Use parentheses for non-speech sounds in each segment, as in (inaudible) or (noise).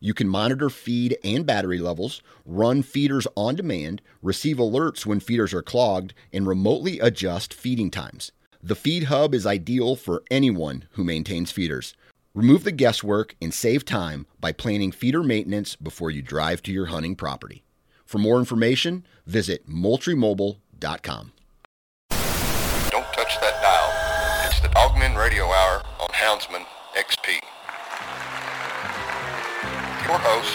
you can monitor feed and battery levels, run feeders on demand, receive alerts when feeders are clogged, and remotely adjust feeding times. The Feed Hub is ideal for anyone who maintains feeders. Remove the guesswork and save time by planning feeder maintenance before you drive to your hunting property. For more information, visit moultriemobile.com. Don't touch that dial. It's the Dogman Radio Hour on Houndsman XP. Your hosts,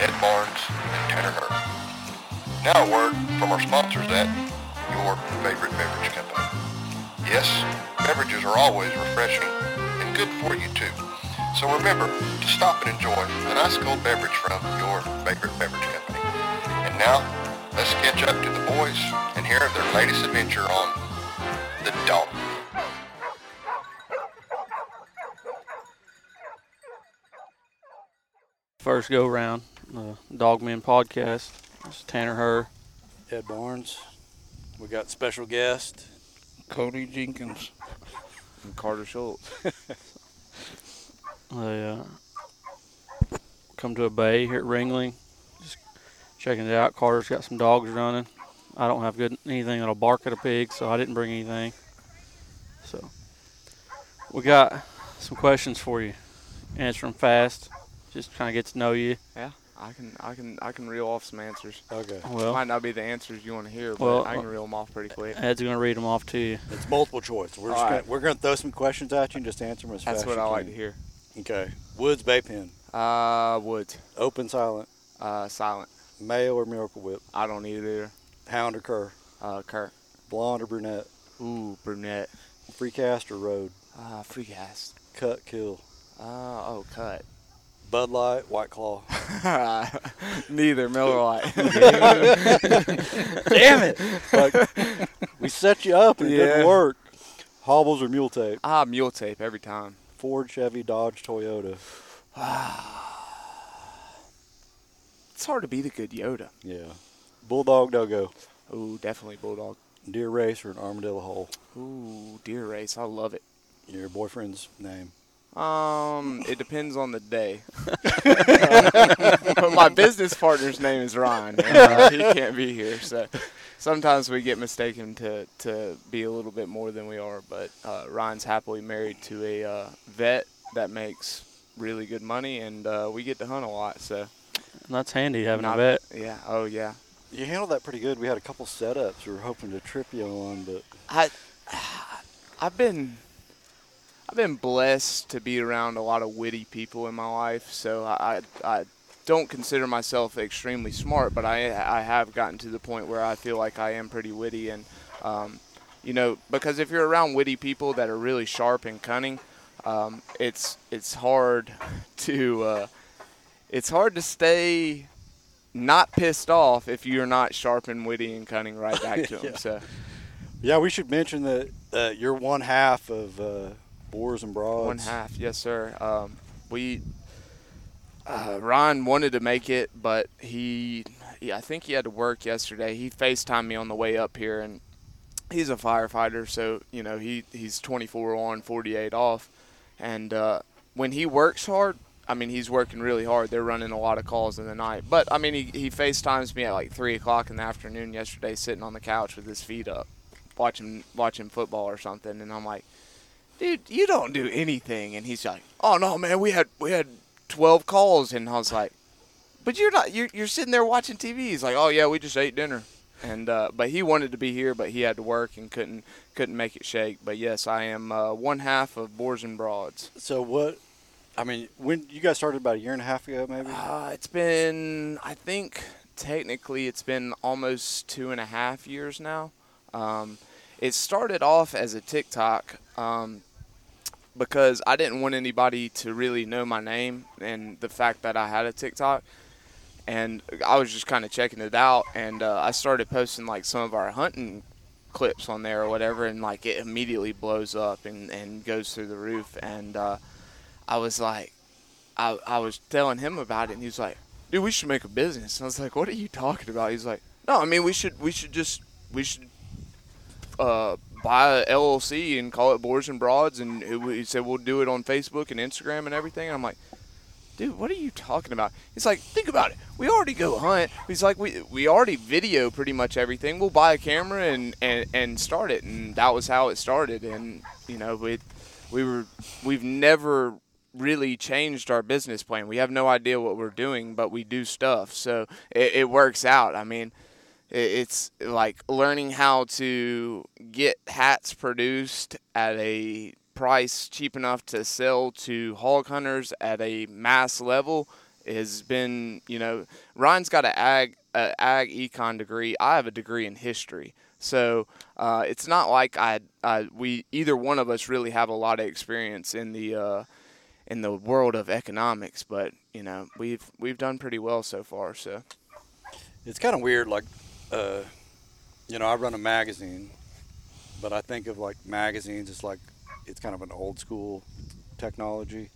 Ed Barnes and Tanner Herr. Now a word from our sponsors at your favorite beverage company. Yes, beverages are always refreshing and good for you too. So remember to stop and enjoy an ice cold beverage from your favorite beverage company. And now, let's catch up to the boys and hear their latest adventure on the Dog. First go round, the Dogmen podcast. It's Tanner Herr. Ed Barnes. We got special guest Cody Jenkins. and Carter Shultz. (laughs) They uh, come to a bay here at Ringling, just checking it out. Carter's got some dogs running. I don't have good anything that'll bark at a pig, so I didn't bring anything. So we got some questions for you. Answer them fast. Just trying to get to know you. Yeah, I can, I can, I can reel off some answers. Okay. Well, Might not be the answers you want to hear, but Well, I can reel them off pretty quick. Ed's gonna read them off to you. It's multiple choice. We're just All gonna, we're going to throw some questions at you and just answer them as That's fast what as I you like to hear. Okay. Woods Bay Pen. Uh, Woods, Open, silent. uh, silent. Mayo or Miracle Whip. I don't need either. Hound or cur. Uh, cur. Blonde or brunette. Ooh, brunette. Free cast or road. Uh, free cast. Cut, kill. Uh, oh, cut. Bud Light, White Claw. (laughs) Neither, Miller Lite. (laughs) Damn it! Like, we set you up and it Yeah. didn't work. Hobbles or mule tape. ah, mule tape every time. Ford, Chevy, Dodge, Toyota. (sighs) It's hard to beat a good Yota. Yeah. Bulldog, Dogo. Ooh, definitely Bulldog. Deer race or an armadillo hole. Ooh, deer race. I love it. Your boyfriend's name. Um, (laughs) it depends on the day. (laughs) My business partner's name is Ryan. and, uh, he can't be here, so sometimes we get mistaken to, to be a little bit more than we are. But uh, Ryan's happily married to a uh, vet that makes really good money, and uh, we get to hunt a lot. So that's handy having not- a vet. Yeah. Oh yeah. You handled that pretty good. We had a couple setups we were hoping to trip you on, but I I've been I've been blessed to be around a lot of witty people in my life. So I I, don't consider myself extremely smart, but I I have gotten to the point where I feel like I am pretty witty and um, you know because if you're around witty people that are really sharp and cunning, um, it's it's hard (laughs) to uh, it's hard to stay not pissed off if you're not sharp and witty and cunning right back (laughs) to them. Yeah. So. yeah, we should mention that uh, you're one half of uh, Boars and Broads. One half, yes, sir. Um, we uh, Ryan wanted to make it, but he, he, I think he had to work yesterday. He Facetimed me on the way up here, and he's a firefighter, so you know he he's 24 on, 48 off, and uh, when he works hard. I mean, he's working really hard. They're running a lot of calls in the night. But, I mean, he, he FaceTimes me at like 3 o'clock in the afternoon yesterday, sitting on the couch with his feet up, watching watching football or something. And I'm like, dude, you don't do anything. And he's like, oh no, man, we had we had 12 calls, and I was like, but you're not, you're, you're sitting there watching TV. He's like, oh yeah, we just ate dinner. And uh, but he wanted to be here, but he had to work and couldn't couldn't make it shake. But yes, I am uh, one half of Boars and Broads. So what? I mean, when you guys started about a year and a half ago, maybe. Uh, it's been, I think, technically, it's been almost two and a half years now. Um, it started off as a TikTok um, because I didn't want anybody to really know my name and the fact that I had a TikTok. and I was just kind of checking it out, and uh, I started posting like some of our hunting clips on there or whatever, and like it immediately blows up and, and goes through the roof. And uh, I was like, I, I was telling him about it, and he was like, "Dude, we should make a business." And I was like, "What are you talking about?" He's like, "No, I mean we should we should just we should uh, buy a LLC and call it Boars and Broads." And he said we'll do it on Facebook and Instagram and everything. And I'm like, dude, what are you talking about? He's like, think about it. We already go hunt. He's like, we we already video pretty much everything. We'll buy a camera and, and, and start it. And that was how it started. And, you know, we, we were, we've never really changed our business plan. We have no idea what we're doing, but we do stuff. So it, it works out. I mean, it's like learning how to get hats produced at a price cheap enough to sell to hog hunters at a mass level has been, you know, Ryan's got an ag ag econ degree. I have a degree in history. So uh, it's not like I, I we either one of us really have a lot of experience in the uh, in the world of economics, but you know we've we've done pretty well so far. So it's kind of weird, like uh, you know I run a magazine, but I think of like magazines as like it's kind of an old school technology.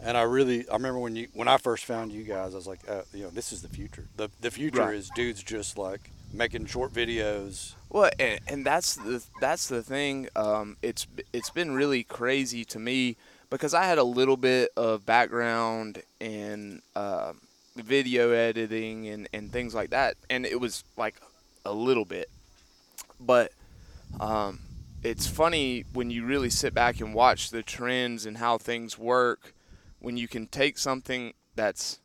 And I really, I remember when you, when I first found you guys, I was like, uh, you know, this is the future. The the future Right. is dudes just like making short videos. Well, and, and that's the that's the thing. Um, it's it's been really crazy to me because I had a little bit of background in uh, video editing and, and things like that, and it was like a little bit, but um, it's funny when you really sit back and watch the trends and how things work. When you can take something that's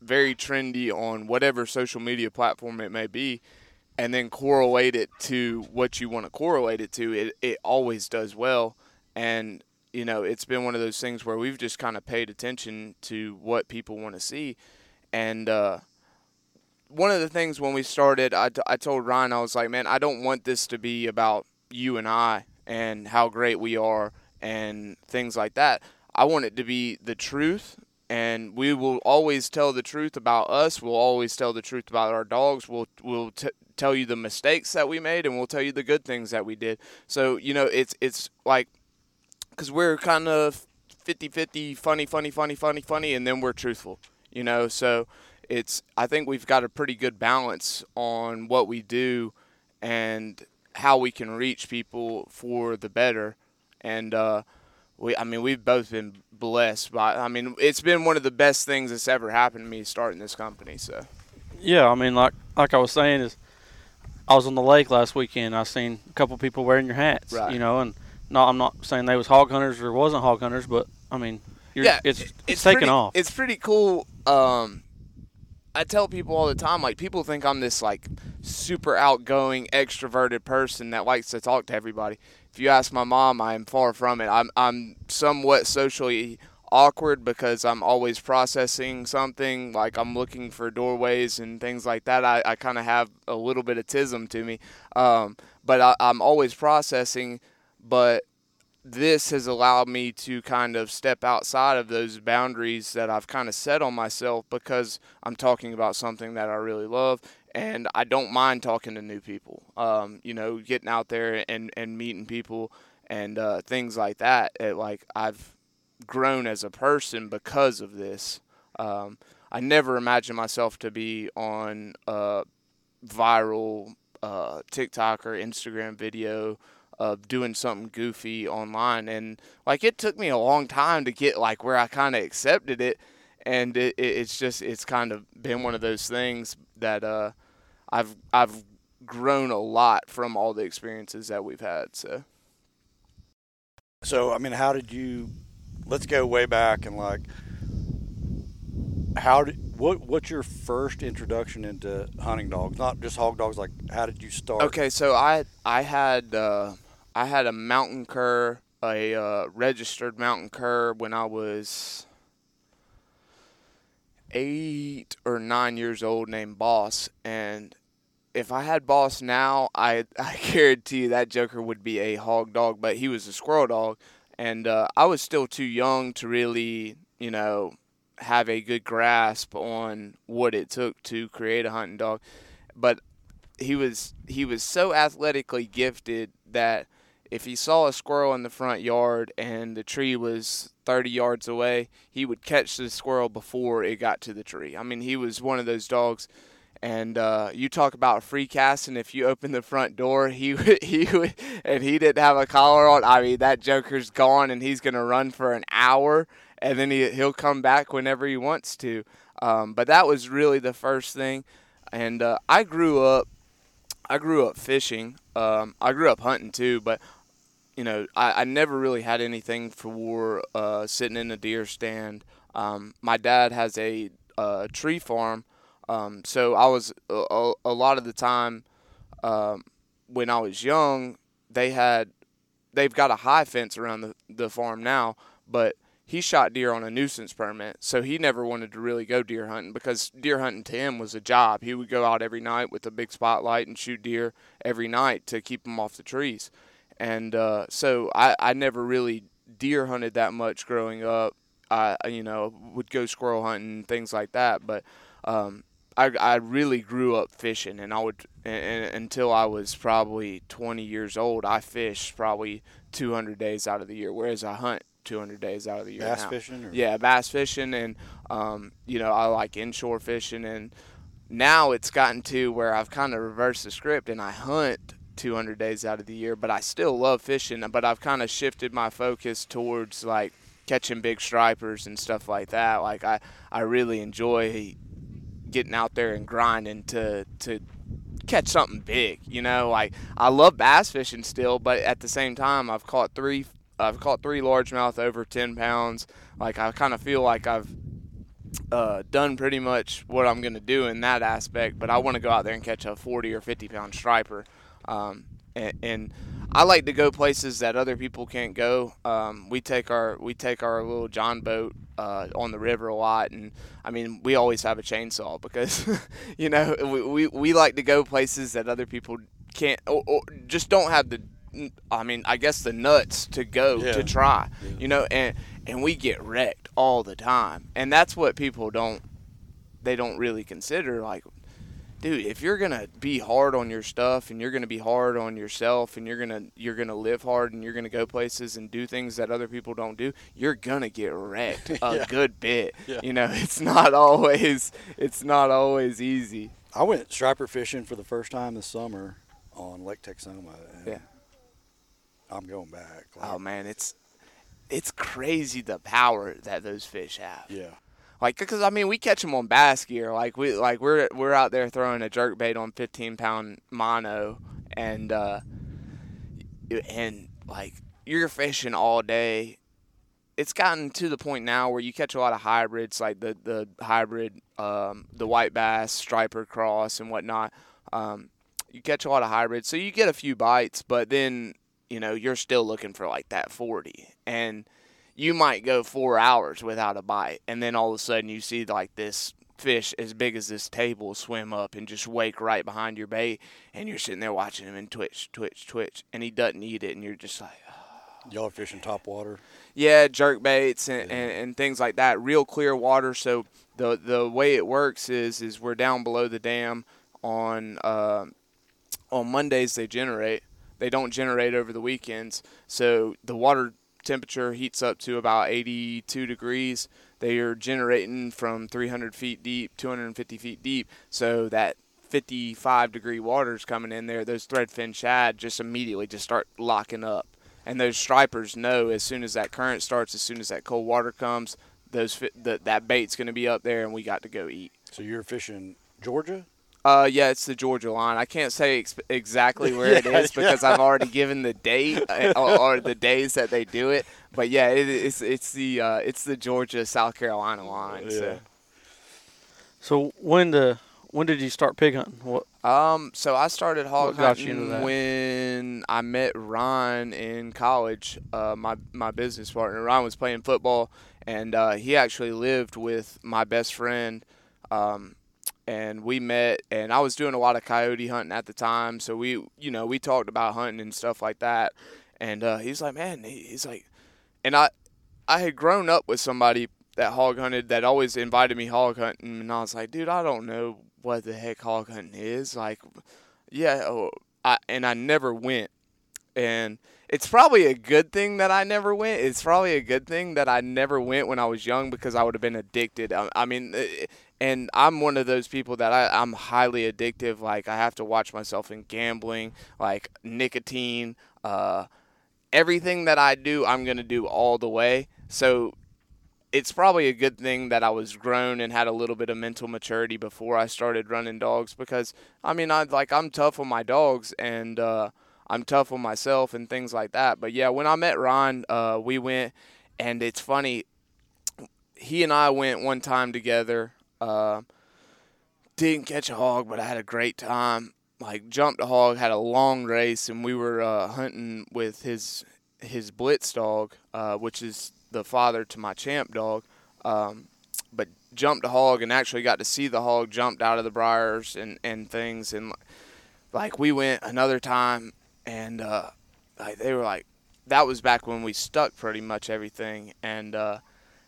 very trendy on whatever social media platform it may be, and then correlate it to what you want to correlate it to, it, it always does well. And, you know, it's been one of those things where we've just kind of paid attention to what people want to see. And uh, one of the things when we started, I, t- I told Ryan, I was like, man, I don't want this to be about you and I and how great we are and things like that. I want it to be the truth and we will always tell the truth about us. We'll always tell the truth about our dogs. We'll we'll t- tell you the mistakes that we made, and we'll tell you the good things that we did. So you know, it's it's like because we're kind of 50-50, funny, funny, funny, funny, funny, and then we're truthful. You know, so it's I think we've got a pretty good balance on what we do and how we can reach people for the better. And uh, we, I mean, we've both been blessed by. I mean, it's been one of the best things that's ever happened to me starting this company. So Yeah, I mean, like like I was saying, is I was on the lake last weekend. I seen a couple people wearing your hats. Right. You know, and no, I'm not saying they was hog hunters or wasn't hog hunters, but I mean, you're, yeah, it's it- it's, taking pretty, off. It's pretty cool. Um, I tell people all the time, like people think I'm this like super outgoing, extroverted person that likes to talk to everybody. If you ask my mom, I am far from it. I'm I'm somewhat socially awkward because I'm always processing something. Like I'm looking for doorways and things like that. I, I kind of have a little bit of tism to me, um, but I, I'm always processing. But this has allowed me to kind of step outside of those boundaries that I've kind of set on myself because I'm talking about something that I really love and I don't mind talking to new people. Um, you know, getting out there and, and meeting people and uh, things like that. It, like I've grown as a person because of this. Um, I never imagined myself to be on a viral uh, TikTok or Instagram video of doing something goofy online and like it took me a long time to get like where I kind of accepted it and it, it, it's just it's kind of been one of those things that uh I've I've grown a lot from all the experiences that we've had so So I mean, how did you? Let's go way back and like, how did what? What's your first introduction into hunting dogs? Not just hog dogs. Like, how did you start? Okay, so I I had uh, I had a mountain cur, a uh, registered mountain cur when I was eight or nine years old, named Boss. And if I had Boss now, I (laughs) I guarantee you that Joker would be a hog dog, but he was a squirrel dog, and uh, I was still too young to really, you know, have a good grasp on what it took to create a hunting dog, but he was he was so athletically gifted that if he saw a squirrel in the front yard and the tree was 30 yards away, he would catch the squirrel before it got to the tree. I mean, he was one of those dogs. And uh, you talk about free casting. If you open the front door, he (laughs) would, he would, and he didn't have a collar on. I mean, that joker's gone, and he's gonna run for an hour, and then he he'll come back whenever he wants to. Um, but that was really the first thing. And uh, I grew up, I grew up fishing. Um, I grew up hunting too, but you know, I, I never really had anything for uh, sitting in a deer stand. Um, my dad has a, uh, tree farm, um, so I was a, a, a, lot of the time um, when I was young, they had they've got a high fence around the, the farm now, but he shot deer on a nuisance permit, so he never wanted to really go deer hunting because deer hunting to him was a job. He would go out every night with a big spotlight and shoot deer every night to keep them off the trees and uh, so I, I never really deer hunted that much growing up. I you know would go squirrel hunting things like that, but um, I I really grew up fishing, and I would and, and, until I was probably 20 years old, I fished probably 200 days out of the year, whereas I hunt 200 days out of the year. Bass now. fishing, or? yeah, bass fishing, and um, you know I like inshore fishing, and now it's gotten to where I've kind of reversed the script, and I hunt 200 days out of the year, but I still love fishing. But I've kind of shifted my focus towards like catching big stripers and stuff like that. Like I, I really enjoy getting out there and grinding to to catch something big. You know, like I love bass fishing still, but at the same time, I've caught three. I've caught three largemouth over 10 pounds. Like I kind of feel like I've uh, done pretty much what I'm going to do in that aspect, but I want to go out there and catch a 40 or 50 pound striper. Um, and, and, I like to go places that other people can't go. Um, we take our we take our little John boat uh, on the river a lot, and I mean we always have a chainsaw because (laughs) you know we, we, we like to go places that other people can't or, or just don't have the I mean, I guess the nuts to go Yeah. to try, Yeah. you know, and and we get wrecked all the time, and that's what people don't they don't really consider. Like, dude, if you're gonna be hard on your stuff and you're gonna be hard on yourself and you're gonna you're gonna live hard and you're gonna go places and do things that other people don't do, you're gonna get wrecked (laughs) a Yeah. good bit. Yeah. You know, (laughs) it's not always it's not always easy. I went striper fishing for the first time this summer on Lake Texoma. And Yeah. I'm going back. Oh, like, Oh man, it's it's crazy the power that those fish have. Yeah. Like, cause I mean, we catch them on bass gear. Like we like we're we're out there throwing a jerk bait on 15 pound mono, and uh, and like you're fishing all day. It's gotten to the point now where you catch a lot of hybrids, like the the hybrid, um, the white bass, striper cross, and whatnot. Um, you catch a lot of hybrids, so you get a few bites, but then you know you're still looking for like that 40, and you might go four hours without a bite, and then all of a sudden you see like this fish as big as this table swim up and just wake right behind your bait, and you're sitting there watching him and twitch, twitch, twitch, and he doesn't eat it, and you're just like, Y'all are fishing top water. yeah, jerk baits and, and, and things like that. Real clear water. So the the way it works is is we're down below the dam on uh, on Mondays they generate. They don't generate over the weekends. So the water temperature heats up to about 82 degrees. They are generating from 300 feet deep, 250 feet deep. So that 55 degree water is coming in there. Those threadfin shad just immediately just start locking up and those stripers know as soon as that current starts, as soon as that cold water comes, those the, that bait's going to be up there, and we got to go eat. So you're fishing Georgia? Uh, yeah, it's the Georgia line. I can't say ex- exactly (laughs) where it Yeah, is because I've already given the date uh, (laughs) or, or the days that they do it. But yeah, it, it's it's the uh, it's the Georgia South Carolina line. So. So when the when did you start pig hunting? What Um, so I started hog What got you into hunting that? when I met Ryan in college. Uh, my my business partner Ryan was playing football, and uh, he actually lived with my best friend. Um, and we met, and I was doing a lot of coyote hunting at the time. So we, you know, we talked about hunting and stuff like that. And uh, he's like, man, he's like, and I, I had grown up with somebody that hog hunted that always invited me hog hunting, and I was like, dude, I don't know what the heck hog hunting is. Like, yeah, oh, I, and I never went, and it's probably a good thing that I never went. It's probably a good thing that I never went when I was young because I would have been addicted. I, I mean, eh, and I'm one of those people that I, I'm highly addictive. Like I have to watch myself in gambling, like nicotine, uh, everything that I do, I'm gonna do all the way. So it's probably a good thing that I was grown and had a little bit of mental maturity before I started running dogs because I mean I like I'm tough on my dogs and uh, I'm tough on myself and things like that. But yeah, when I met Ron, uh, we went and it's funny. He and I went one time together. Uh, didn't catch a hog, but I had a great time. Like jumped a hog, had a long race, and we were uh, hunting with his his blitz dog, uh, which is the father to my champ dog. Um, but jumped a hog and actually got to see the hog jumped out of the briars and, and things. And like we went another time and uh, like they were like, that was back when we stuck pretty much everything. And uh,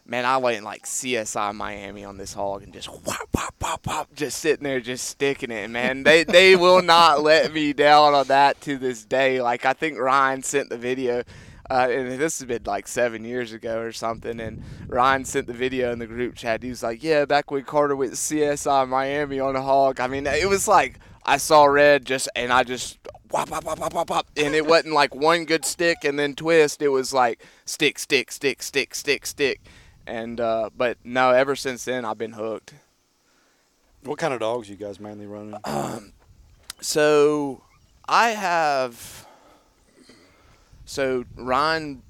man, I went in like CSI Miami on this hog and just whop, whop, whop, whop, just sitting there, just sticking it. Man, they they will not (laughs) let me down on that to this day. Like I think Ryan sent the video uh, and this has been like seven years ago or something. And Ryan sent the video in the group chat. He was like, "Yeah, back when Carter went CSI Miami on a hog. I mean, it was like I saw red just, and I just and it wasn't like one good stick and then twist. It was like stick, stick, stick, stick, stick, stick. And uh, but no, ever since then I've been hooked. What kind of dogs you guys mainly running? Um, so I have so Ryan,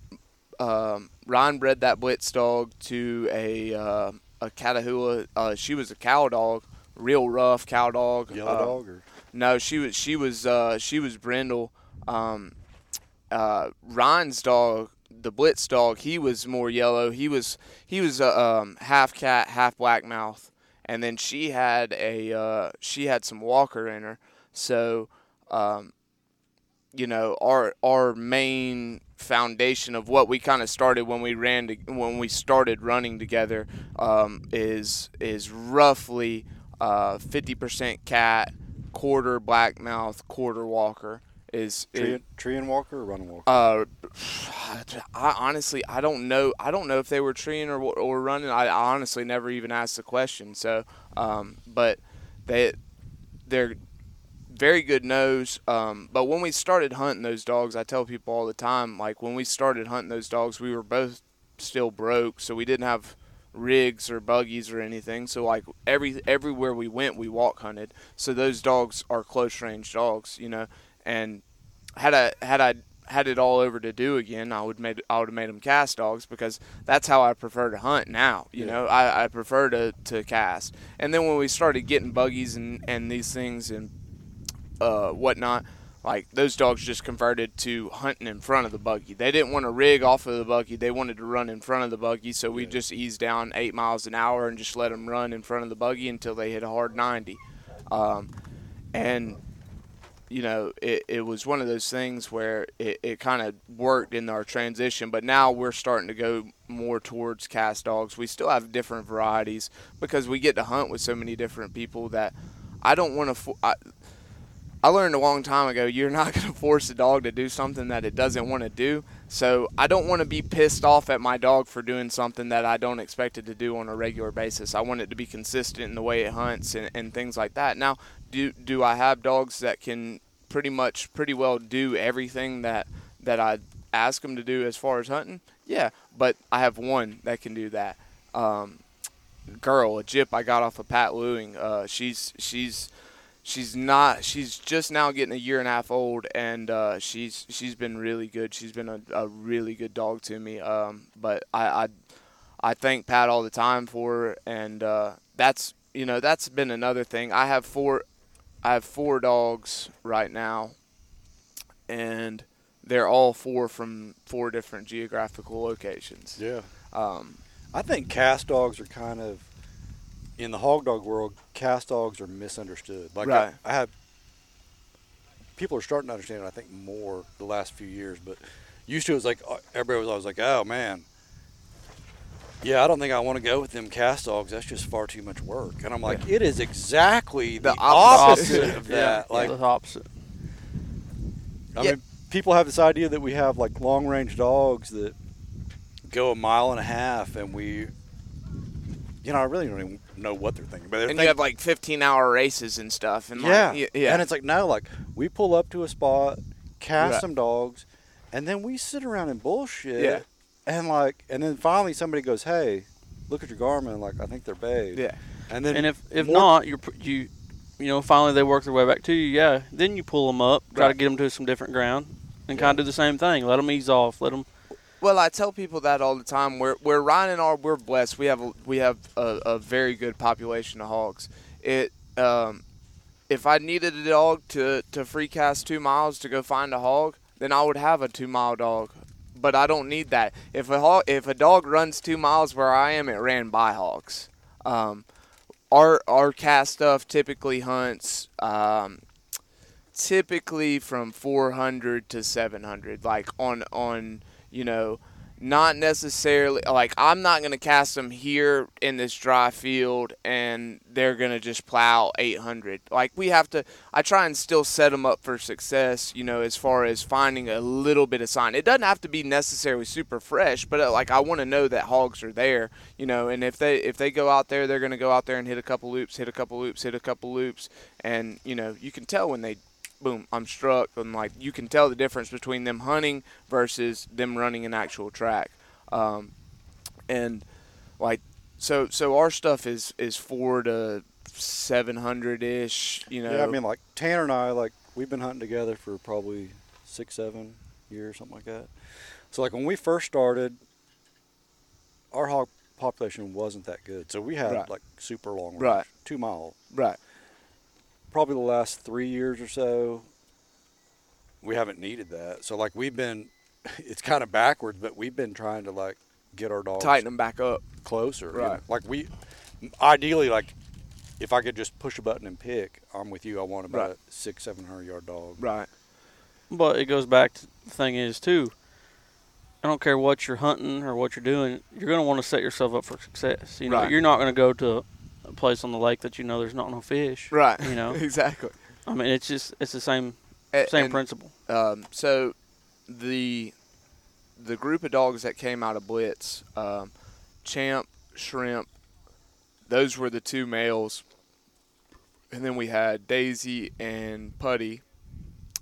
um, Ryan bred that Blitz dog to a uh, a Catahoula. Uh, she was a cow dog, real rough cow dog. Yellow uh, dog or No, she was she was uh, she was brindle. Um, uh, Ryan's dog, the Blitz dog, he was more yellow. He was he was uh, um, half cat, half black mouth, and then she had a uh, she had some Walker in her. So um, you know our our main foundation of what we kind of started when we ran to, when we started running together um, is is roughly uh, 50% cat, quarter blackmouth, quarter walker. Is tree, is, treeing walker or running walker? uh, (sighs) I honestly I don't know I don't know if they were treeing or or running. I honestly never even asked the question. So, um, but they they're very good nose. Um, but when we started hunting those dogs, I tell people all the time, like when we started hunting those dogs, we were both still broke, so we didn't have rigs or buggies or anything. So like every everywhere we went, we walk hunted. So those dogs are close range dogs, you know. And had I had I had it all over to do again, I would made I would have made them cast dogs because that's how I prefer to hunt now. You Yeah. know, I, I prefer to, to cast. And then when we started getting buggies and, and these things and uh, whatnot, like those dogs just converted to hunting in front of the buggy. They didn't want to rig off of the buggy; they wanted to run in front of the buggy. So we Yeah. just eased down eight miles an hour and just let them run in front of the buggy until they hit a hard ninety. Um, and you know, it, it was one of those things where it, it kind of worked in our transition, but now we're starting to go more towards cast dogs. We still have different varieties because we get to hunt with so many different people that I don't want to. I learned a long time ago you're not (laughs) going to force a dog to do something that it doesn't want to do. So I don't want to be pissed off at my dog for doing something that I don't expect it to do on a regular basis. I want it to be consistent in the way it hunts and, and things like that. Now, do do I have dogs that can pretty much pretty well do everything that that I ask them to do as far as hunting? Yeah, but I have one that can do that. Um, girl, a jip I got off of Pat Lewing. Uh, she's she's she's not she's just now getting a year and a half old and uh, she's she's been really good. She's been a, a really good dog to me um, but I, I I thank Pat all the time for her and uh, that's you know that's been another thing. I have four I have four dogs right now and they're all four from four different geographical locations. Yeah. um, I think cast dogs are kind of in the hog dog world. Cast dogs are misunderstood. Like Right. I, I have people are starting to understand it. I think more the last few years, but used to it was like uh, everybody was always like, "Oh man, yeah, I don't think I want to go with them cast dogs. That's just far too much work. And I'm like, it is exactly the, The opposite. opposite of (laughs) that. Yeah, Like, the opposite. I Yeah. mean, people have this idea that we have like long range dogs that go a mile and a half, and we, you know, I really don't even know what they're thinking. But they're And think- you have like 15 hour races and stuff. And yeah, like, yeah. and it's like no, like we pull up to a spot, cast Right. some dogs, and then we sit around and bullshit. Yeah. And like, and then finally somebody goes, "Hey, look at your Garmin." Like, I think they're bayed. yeah. And then And if if more- not, you're you you know finally they work their way back to you. Yeah, then you pull them up, try to get them to some different ground, and kind of do the same thing. Let them ease off. Let them. Well, I tell people that all the time. We're Ryan and our we're blessed. We have a, we have a, a very good population of hogs. It um, if I needed a dog to to free cast two miles to go find a hog, then I would have a two mile dog. But I don't need that. If a hog, if a dog runs two miles where I am, it ran by hogs. Um, our our cast stuff typically hunts um, typically from 400 to 700 like on on you know not necessarily like I'm not going to cast them here in this dry field and they're going to just plow 800 like we have to I try and still set them up for success you know as far as finding a little bit of sign. It doesn't have to be necessarily super fresh but uh, like I want to know that hogs are there you know and if they if they go out there they're going to go out there and hit a couple loops hit a couple loops hit a couple loops and you know you can tell when they boom, I'm struck, and like you can tell the difference between them hunting versus them running an actual track, um, and like so so our stuff is is four to seven hundred ish, you know. Yeah, I mean, like Tanner and I, like we've been hunting together for probably six, seven years, something like that. So, like when we first started, our hog population wasn't that good. So we had Right. like super long, range, Right. two mile. right, Probably the last three years or so, we haven't needed that. So, like we've been, (laughs) it's kind of backwards, but we've been trying to like get our dogs tighten them back up. closer. you know. Right. Like we, ideally, like if I could just push a button and pick, I'm with you. I want about Right. a six, seven hundred yard dog. Right, But it goes back to the thing is too. I don't care what you're hunting or what you're doing. You're going to want to set yourself up for success. You know, Right. you're not going to go to a place on the lake that you know there's not no fish. right. You know, (laughs) exactly. I mean, it's just it's the same same and- principle. Um, so the the group of dogs that came out of Blitz, um, Champ, Shrimp, those were the two males, and then we had Daisy and Putty,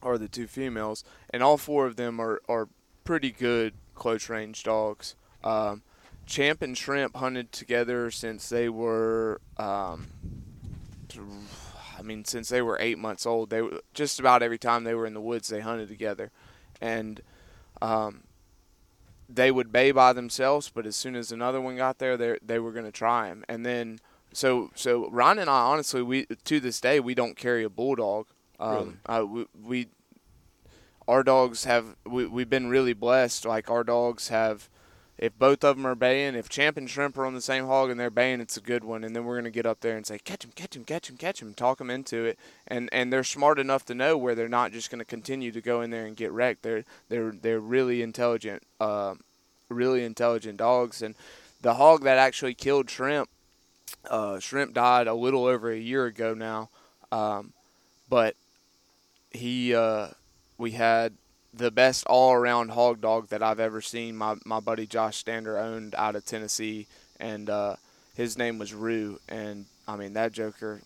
are the two females, and all four of them are are pretty good close range dogs. Um, Champ and Shrimp hunted together since they were um, I mean, since they were eight months old, they were just about every time they were in the woods, they hunted together, and um, they would bay by themselves. But as soon as another one got there, they they were going to try him, and then so so Ron and I honestly, we to this day we don't carry a bulldog. Um, uh, we, we our dogs have we we've been really blessed. Like our dogs have if both of them are baying, if Champ and Shrimp are on the same hog and they're baying, it's a good one. And then we're gonna get up there and say, catch him, catch him, catch him, catch him, talk them into it. And and they're smart enough to know where they're not just gonna continue to go in there and get wrecked. They're they're they're really intelligent, uh, really intelligent dogs. And the hog that actually killed Shrimp, uh, Shrimp died a little over a year ago now, um, but he uh, we had the best all around hog dog that I've ever seen. My my buddy Josh Stander owned out of Tennessee, and uh, his name was Rue. And I mean that Joker,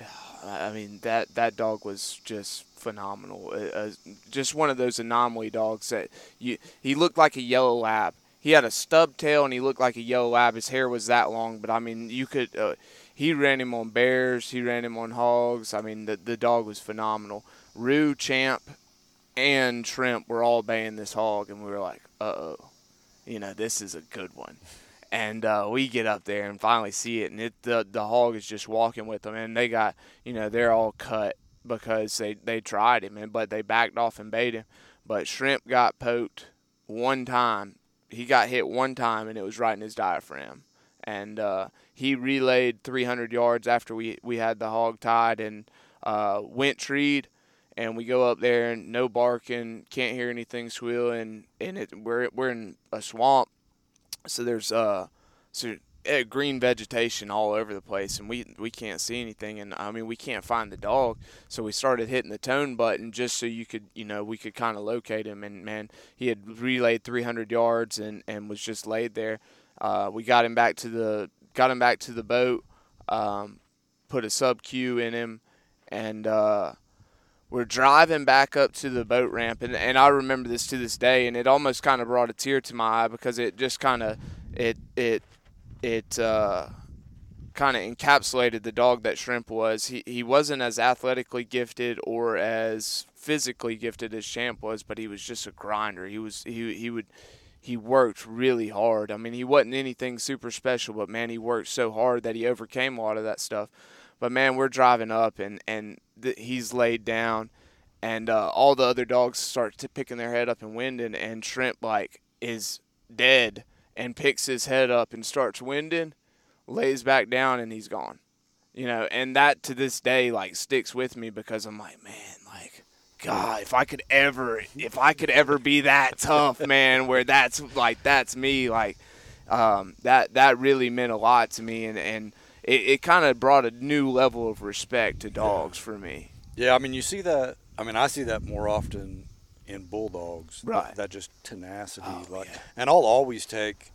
(sighs) I mean that that dog was just phenomenal. Uh, uh, just one of those anomaly dogs that you. He looked like a yellow lab. He had a stub tail and he looked like a yellow lab. His hair was that long, but I mean you could. Uh, he ran him on bears. He ran him on hogs. I mean the the dog was phenomenal. Rue Champ and Shrimp were all baying this hog, and we were like, uh oh, you know, this is a good one. And uh, we get up there and finally see it, and it the the hog is just walking with them, and they got you know they're all cut because they they tried him, and but they backed off and bait him. But Shrimp got poked one time. He got hit one time, and it was right in his diaphragm. And uh, he relayed 300 yards after we we had the hog tied and uh, went treed and we go up there and no barking, can't hear anything squealing, and it we're we're in a swamp, so there's uh so uh, green vegetation all over the place, and we we can't see anything, and I mean we can't find the dog, so we started hitting the tone button just so you could you know we could kind of locate him, and man, he had relayed 300 yards and and was just laid there. Uh, we got him back to the got him back to the boat, um, put a sub Q in him, and. Uh, we're driving back up to the boat ramp and, and I remember this to this day and it almost kind of brought a tear to my eye because it just kind of it it it uh, kind of encapsulated the dog that Shrimp was. He he wasn't as athletically gifted or as physically gifted as Champ was, but he was just a grinder. He was he he would he worked really hard. I mean, he wasn't anything super special, but man, he worked so hard that he overcame a lot of that stuff. But man, we're driving up and and th- he's laid down, and uh, all the other dogs start to picking their head up and winding, and Shrimp like is dead and picks his head up and starts winding, lays back down, and he's gone. You know, and that to this day like sticks with me because I'm like, man, like. God, if I could ever, if I could ever be that tough, man, where that's like that's me, like um, that that really meant a lot to me, and and it, it kind of brought a new level of respect to dogs for me. Yeah, I mean, you see that. I mean, I see that more often in bulldogs. Right. That just tenacity, Oh, like, yeah. and I'll always take,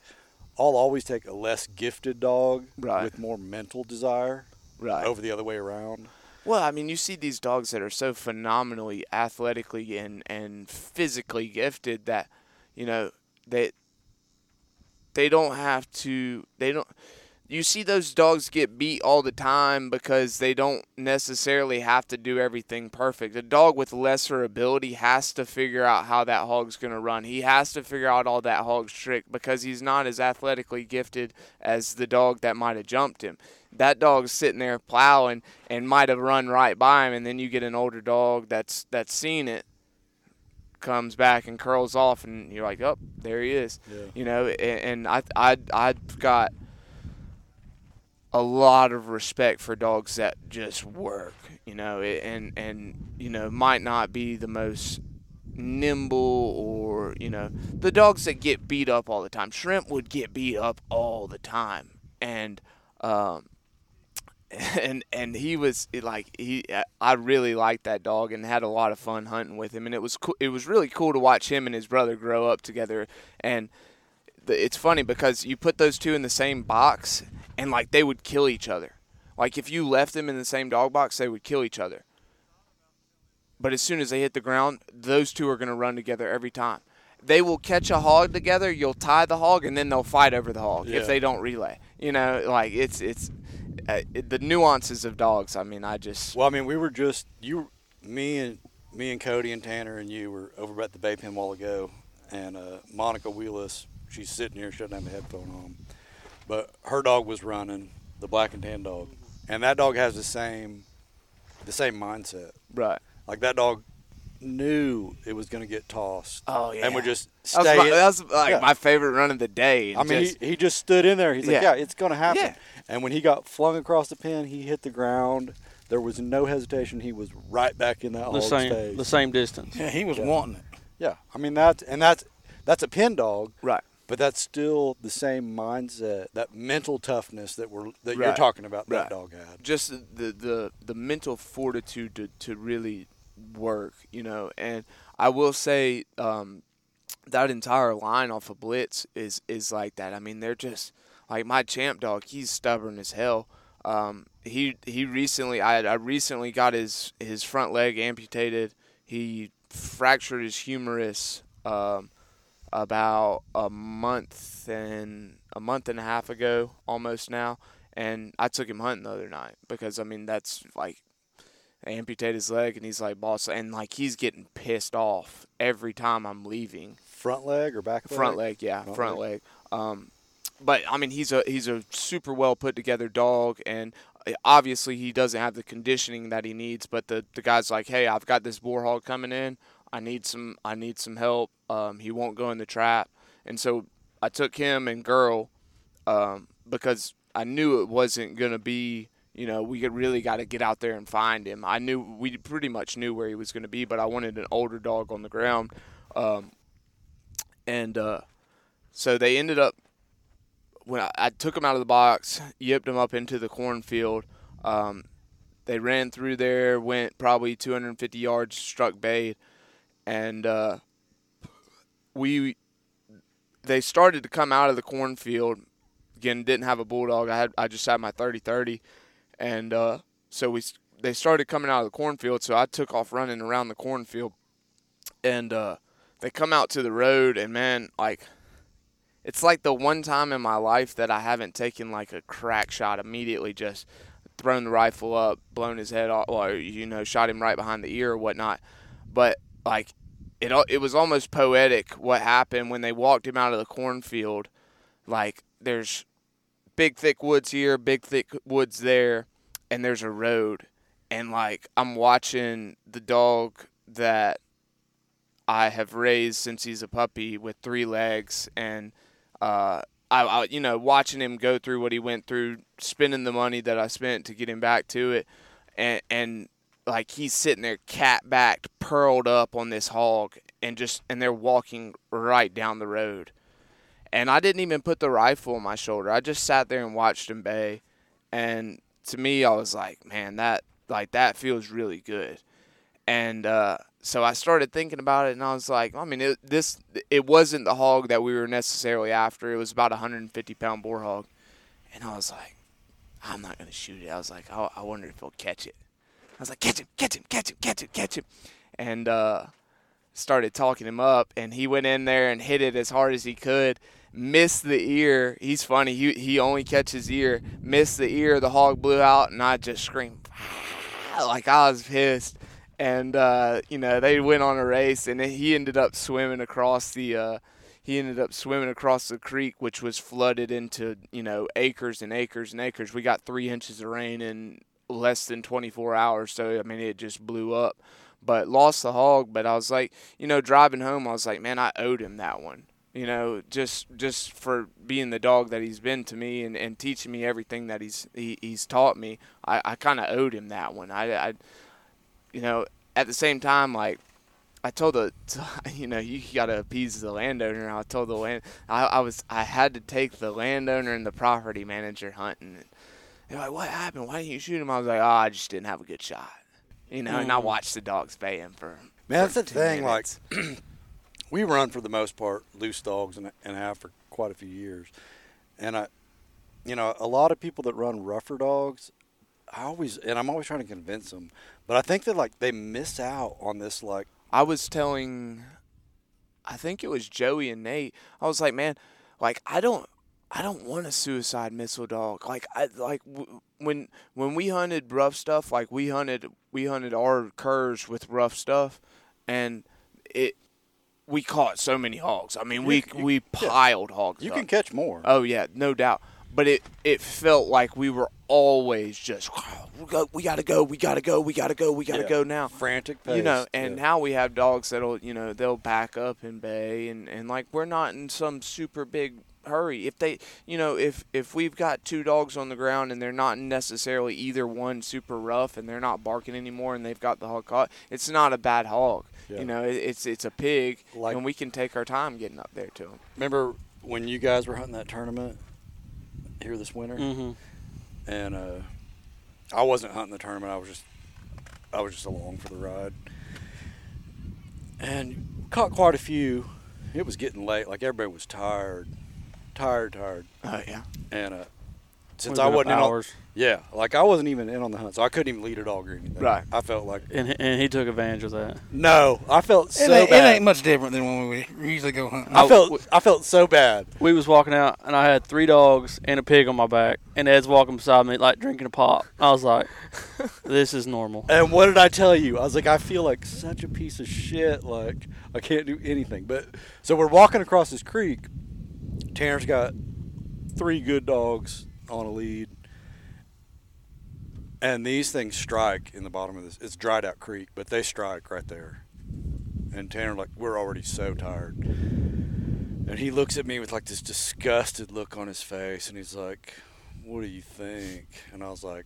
I'll always take a less gifted dog Right. with more mental desire Right. over the other way around. Well, I mean, you see these dogs that are so phenomenally athletically and, and physically gifted that, you know, they they don't have to they don't you see those dogs get beat all the time because they don't necessarily have to do everything perfect. A dog with lesser ability has to figure out how that hog's going to run. He has to figure out all that hog's trick because he's not as athletically gifted as the dog that might have jumped him. That dog's sitting there plowing and might have run right by him and then you get an older dog that's that's seen it comes back and curls off and you're like, "Oh, there he is." Yeah. You know, and, and I I I've got a lot of respect for dogs that just work, you know, and and you know might not be the most nimble or you know the dogs that get beat up all the time. Shrimp would get beat up all the time, and um, (laughs) and and he was like he I really liked that dog and had a lot of fun hunting with him, and it was cool. It was really cool to watch him and his brother grow up together, and the, it's funny because you put those two in the same box and like they would kill each other. Like if you left them in the same dog box, they would kill each other. But as soon as they hit the ground, those two are going to run together every time. They will catch a hog together, you'll tie the hog and then they'll fight over the hog Yeah. if they don't relay. You know, like it's it's uh, it, the nuances of dogs. I mean, I just Well, I mean, we were just you, me and me and Cody and Tanner and you were over at the Bay Pen a while ago, and uh, Monica Wheelis, she's sitting here, she doesn't have a headphone on, but her dog was running, the black and tan dog, and that dog has the same, the same mindset. right. Like that dog knew it was going to get tossed. Oh, yeah. and would just That was, stay. my, in- that was like Yeah. my favorite run of the day. I mean, Just- he, he just stood in there. He's like, Yeah. yeah, it's going to happen. Yeah. And when he got flung across the pen, he hit the ground. There was no hesitation. He was right back in that The same face. the same distance. Yeah, he was Yeah. wanting it. Yeah, I mean that's and that's that's a pin dog, right. But that's still the same mindset, that mental toughness that we're that you're talking about. Right. That dog had. just the the the mental fortitude to to really work, you know. And I will say um, that entire line off of Blitz is is like that. I mean, they're just like my champ dog. He's stubborn as hell. Um, he he recently I I recently got his his front leg amputated. He fractured his humerus um, about a month and a month and a half ago, almost now. And I took him hunting the other night because I mean that's like amputate his leg and he's like boss and like he's getting pissed off every time I'm leaving. Front leg or back leg? Front leg, yeah, Front front leg. Um, but I mean, he's a he's a super well put together dog, and uh, obviously he doesn't have the conditioning that he needs. But the the guy's like, hey, I've got this boar hog coming in. I need some I need some help. Um, he won't go in the trap, and so I took him and girl, um, because I knew it wasn't gonna be. You know, we really got to get out there and find him. I knew we pretty much knew where he was to be, but I wanted an older dog on the ground. Um, and uh, so they ended up when I, I took him out of the box, yipped him up into the cornfield. Um, they ran through there, went probably 250 yards, struck bait, and uh, we they started to come out of the cornfield. Again, didn't have a bulldog. I had I just had my 30-30, and uh, so we they started coming out of the cornfield. So I took off running around the cornfield, and uh, they come out to the road, and man, like it's like the one time in my life that I haven't taken like a crack shot immediately, just thrown the rifle up, blown his head off, or you know, shot him right behind the ear or whatnot. But like it, it was almost poetic what happened when they walked him out of the cornfield. Like there's big thick woods here, big thick woods there, and there's a road, and like I'm watching the dog that I have raised since he's a puppy with three legs and uh, I, I, you know, watching him go through what he went through, spending the money that I spent to get him back to it, and and like he's sitting there cat backed, pearled up on this hog, and just and they're walking right down the road, and I didn't even put the rifle on my shoulder. I just sat there and watched him bay, and to me, I was like, man, that like that feels really good, and uh, so I started thinking about it, and I was like, I mean, it, this it wasn't the hog that we were necessarily after. It was about a 150 pound boar hog, and I was like, I'm not gonna shoot it. I was like, I, I wonder if he'll catch it. I was like, catch him, catch him, catch him, catch him, catch him, and uh, started talking him up, and he went in there and hit it as hard as he could. Missed the ear. He's funny. He he only catches ear. Missed the ear. The hog blew out, and I just screamed (laughs) like I was pissed and uh, you know they went on a race, and he ended up swimming across the. Uh, he ended up swimming across the creek, which was flooded into you know acres and acres and acres. We got three inches of rain in less than 24 hours, so I mean it just blew up. But lost the hog. But I was like, you know, driving home, I was like, man, I owed him that one. You know, just just for being the dog that he's been to me and, and teaching me everything that he's he, he's taught me. I, I kind of owed him that one. I, I you know, at the same time, like I told the, (laughs) you know, you gotta appease the landowner. I told the land, I, I was, I had to take the landowner and the property manager hunting. And they're like, "What happened? Why didn't you shoot him?" I was like, "Oh, I just didn't have a good shot." You know, mm. and I mm. watched the dogs bay him for. Man, that's the thing. Minutes. Like, (clears throat) we run for the most part loose dogs and, and have for quite a few years, and I, you know, a lot of people that run rougher dogs I always and I'm always trying to convince them, but I think that like they miss out on this. Like I was telling, I think it was Joey and Nate. I was like, man, like I don't, I don't want a suicide missile dog. Like I like w- when when we hunted rough stuff, like we hunted we hunted our curs with rough stuff, and it we caught so many hogs. I mean, we you, we piled yeah. hogs. You up. can catch more. Oh yeah, no doubt but it it felt like we were always just we got we got to go, we got to go, we got to go, we got to yeah. go now. Frantic pace. You know, and yeah. now we have dogs that'll you know they'll back up and bay and and like we're not in some super big hurry. If they, you know, if if we've got two dogs on the ground and they're not necessarily either one super rough and they're not barking anymore and they've got the hog caught, it's not a bad hog. Yeah. You know, it, it's it's a pig, like, and we can take our time getting up there to them. Remember when you guys were hunting that tournament here this winter, mm-hmm. and uh, I wasn't hunting the tournament. I was just I was just along for the ride, and caught quite a few. It was getting late. Like everybody was tired, tired, tired. Oh yeah. And uh, since I wasn't hours. in on, yeah, like I wasn't even in on the hunt, so I couldn't even lead a dog or anything. Right. I felt like, and and he took advantage of that. No, I felt it so ain't, bad. It ain't much different than when we usually go hunting. I felt I felt so bad. We was walking out, and I had three dogs and a pig on my back, and Ed's walking beside me like drinking a pop. I was like, (laughs) "This is normal." And what did I tell you? I was like, I feel like such a piece of shit. Like I can't do anything. But so we're walking across this creek. Tanner's got three good dogs on a lead and these things strike in the bottom of this. It's dried out creek, but they strike right there. And Tanner, like, we're already so tired. And he looks at me with like this disgusted look on his face, and he's like, "What do you think?" And I was like,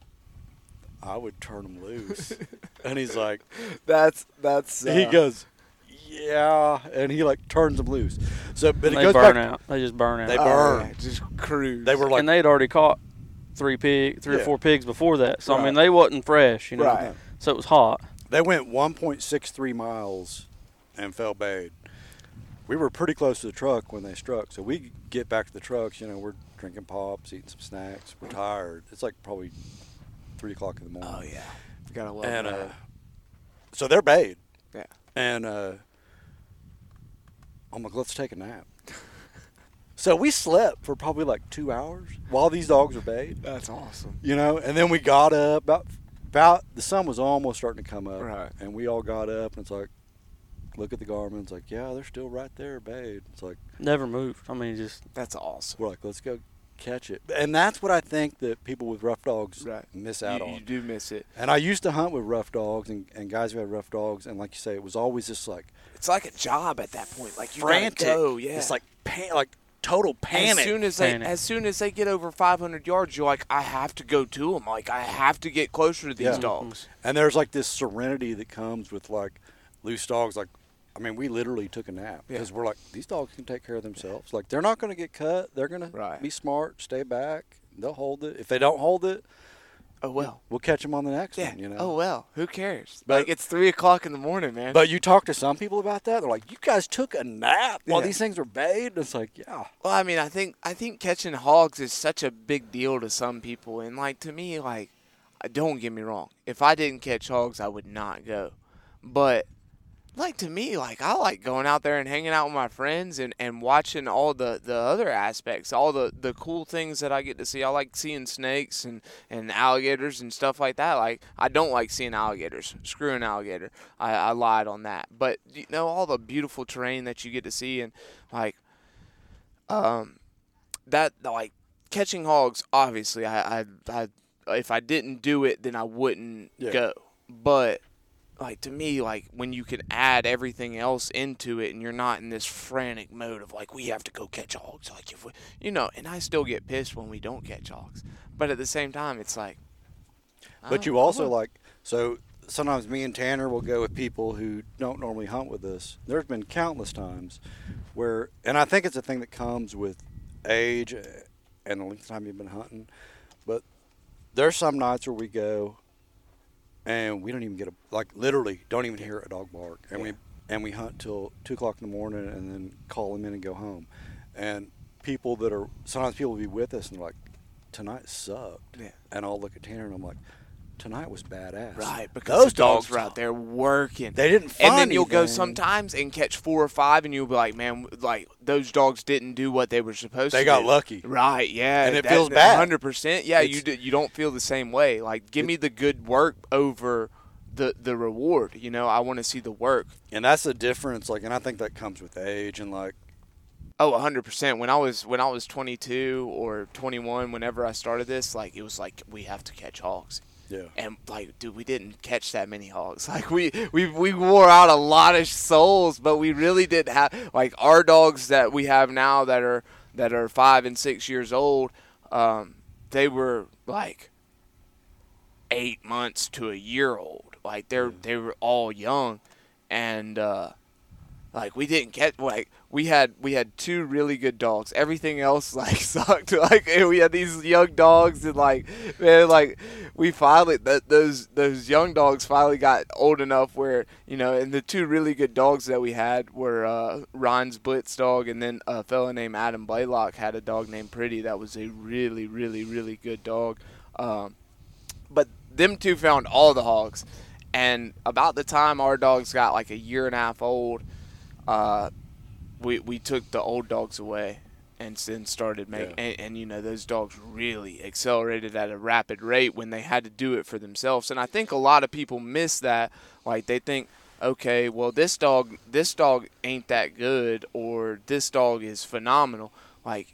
"I would turn them loose." (laughs) and he's like, "That's that's." Uh, he goes, yeah, and he like turns them loose. So, but it they goes burn back. out. They just burn out. They Oh, burn. yeah, just cruise. They were like, and they'd already caught three pig, three Yeah. or four pigs before that. So I mean, they wasn't fresh, you know. Right. So it was hot. they went 1.63 miles and fell bayed. We were pretty close to the truck when they struck, so we get back to the trucks. You know, we're drinking pops, eating some snacks. We're tired. It's like probably three o'clock in the morning. oh yeah, you gotta love and that. uh, so they're bayed. Yeah. And uh, I'm like, let's take a nap. (laughs) so we slept for probably like two hours while these dogs were bayed. That's awesome. You know, and then we got up about about the sun was almost starting to come up, Right. and we all got up and it's like, look at the Garmin. It's like, yeah, they're still right there, bayed. It's like Never moved. I mean, just That's awesome. we're like, let's go catch it, and that's what I think that people with rough dogs Right. miss out You, on. you do miss it. And I used to hunt with rough dogs and, and guys who had rough dogs, and like you say, it was always just like It's like a job at that point. Like you frantic. gotta go. Yeah. It's like pan- like total panic. As soon as they, Panic. as soon as they get over 500 yards, you're like, I have to go to them. Like I have to get closer to these Yeah. dogs. Mm-hmm. and there's like this serenity that comes with like loose dogs. Like, I mean, we literally took a nap Yeah. because we're like, these dogs can take care of themselves. Like, they're not going to get cut. They're going Right. to be smart, stay back. They'll hold it. If they don't hold it, Oh well. we'll catch them on the next Yeah. one. You know. Oh well. Who cares? But- like it's three o'clock in the morning, man. But you talk to some people about that, they're like, "You guys took a nap while Yeah. these things were bayed." And it's like, yeah, Well, I mean, I think I think catching hogs is such a big deal to some people, and like to me, like, don't get me wrong. If I didn't catch hogs, I would not go. But like to me, like I like going out there and hanging out with my friends and, and watching all the, the other aspects, all the, the cool things that I get to see. I like seeing snakes and, and alligators and stuff like that. Like I don't like seeing alligators. Screw an alligator. I, I lied on that. But you know all the beautiful terrain that you get to see and like um that like catching hogs obviously I, I I if I didn't do it then I wouldn't Yeah. go but like to me like when you can add everything else into it and you're not in this frantic mode of like we have to go catch hogs like if we you know and I still get pissed when we don't catch hogs but at the same time it's like But you also like so sometimes me and Tanner will go with people who don't normally hunt with us. There's been countless times where, and I think it's a thing that comes with age and the length of time you've been hunting. But there's some nights where we go and we don't even get a like literally don't even hear a dog bark, and we and we hunt till two o'clock in the morning and then call them in and go home. And people that are sometimes people will be with us and they're like tonight sucked. Yeah. And I'll look at Tanner and I'm like, tonight was badass. Right, because those dogs, were out there working. They didn't find and then you'll go sometimes and catch four or five, and you'll be like, "Man, like those dogs didn't do what they were supposed They to." They got do." lucky. Right? Yeah, And it feels bad. Hundred percent. Yeah, you do, you don't feel the same way. Like, give me the good work over the the reward. You know, I want to see the work. And that's the difference. Like, and I think that comes with age and like, Oh, 100%. When I was when I was 22 or 21 whenever I started this, like it was like we have to catch hogs. Yeah. And like dude, we didn't catch that many hogs. (laughs) Like we we we wore out a lot of souls, but we really didn't have like our dogs that we have now that are that are 5 and 6 years old, um they were like 8 months to a year old. Like they're they were all young and uh like we didn't get like we had we had two really good dogs. Everything else (laughs) like sucked. Like we had these young dogs and like man like we finally that those those young dogs finally got old enough where you know and the two really good dogs that we had were uh, Ryan's Blitz dog and then a fellow named Adam Blaylock had a dog named Pretty that was a really really really good dog. Um, but them two found all the hogs, and about the time our dogs got like a year and a half old, uh, we we took the old dogs away and then started making Yeah. and, and you know those dogs really accelerated at a rapid rate when they had to do it for themselves and i think a lot of people miss that like they think okay well this dog this dog ain't that good or this dog is phenomenal like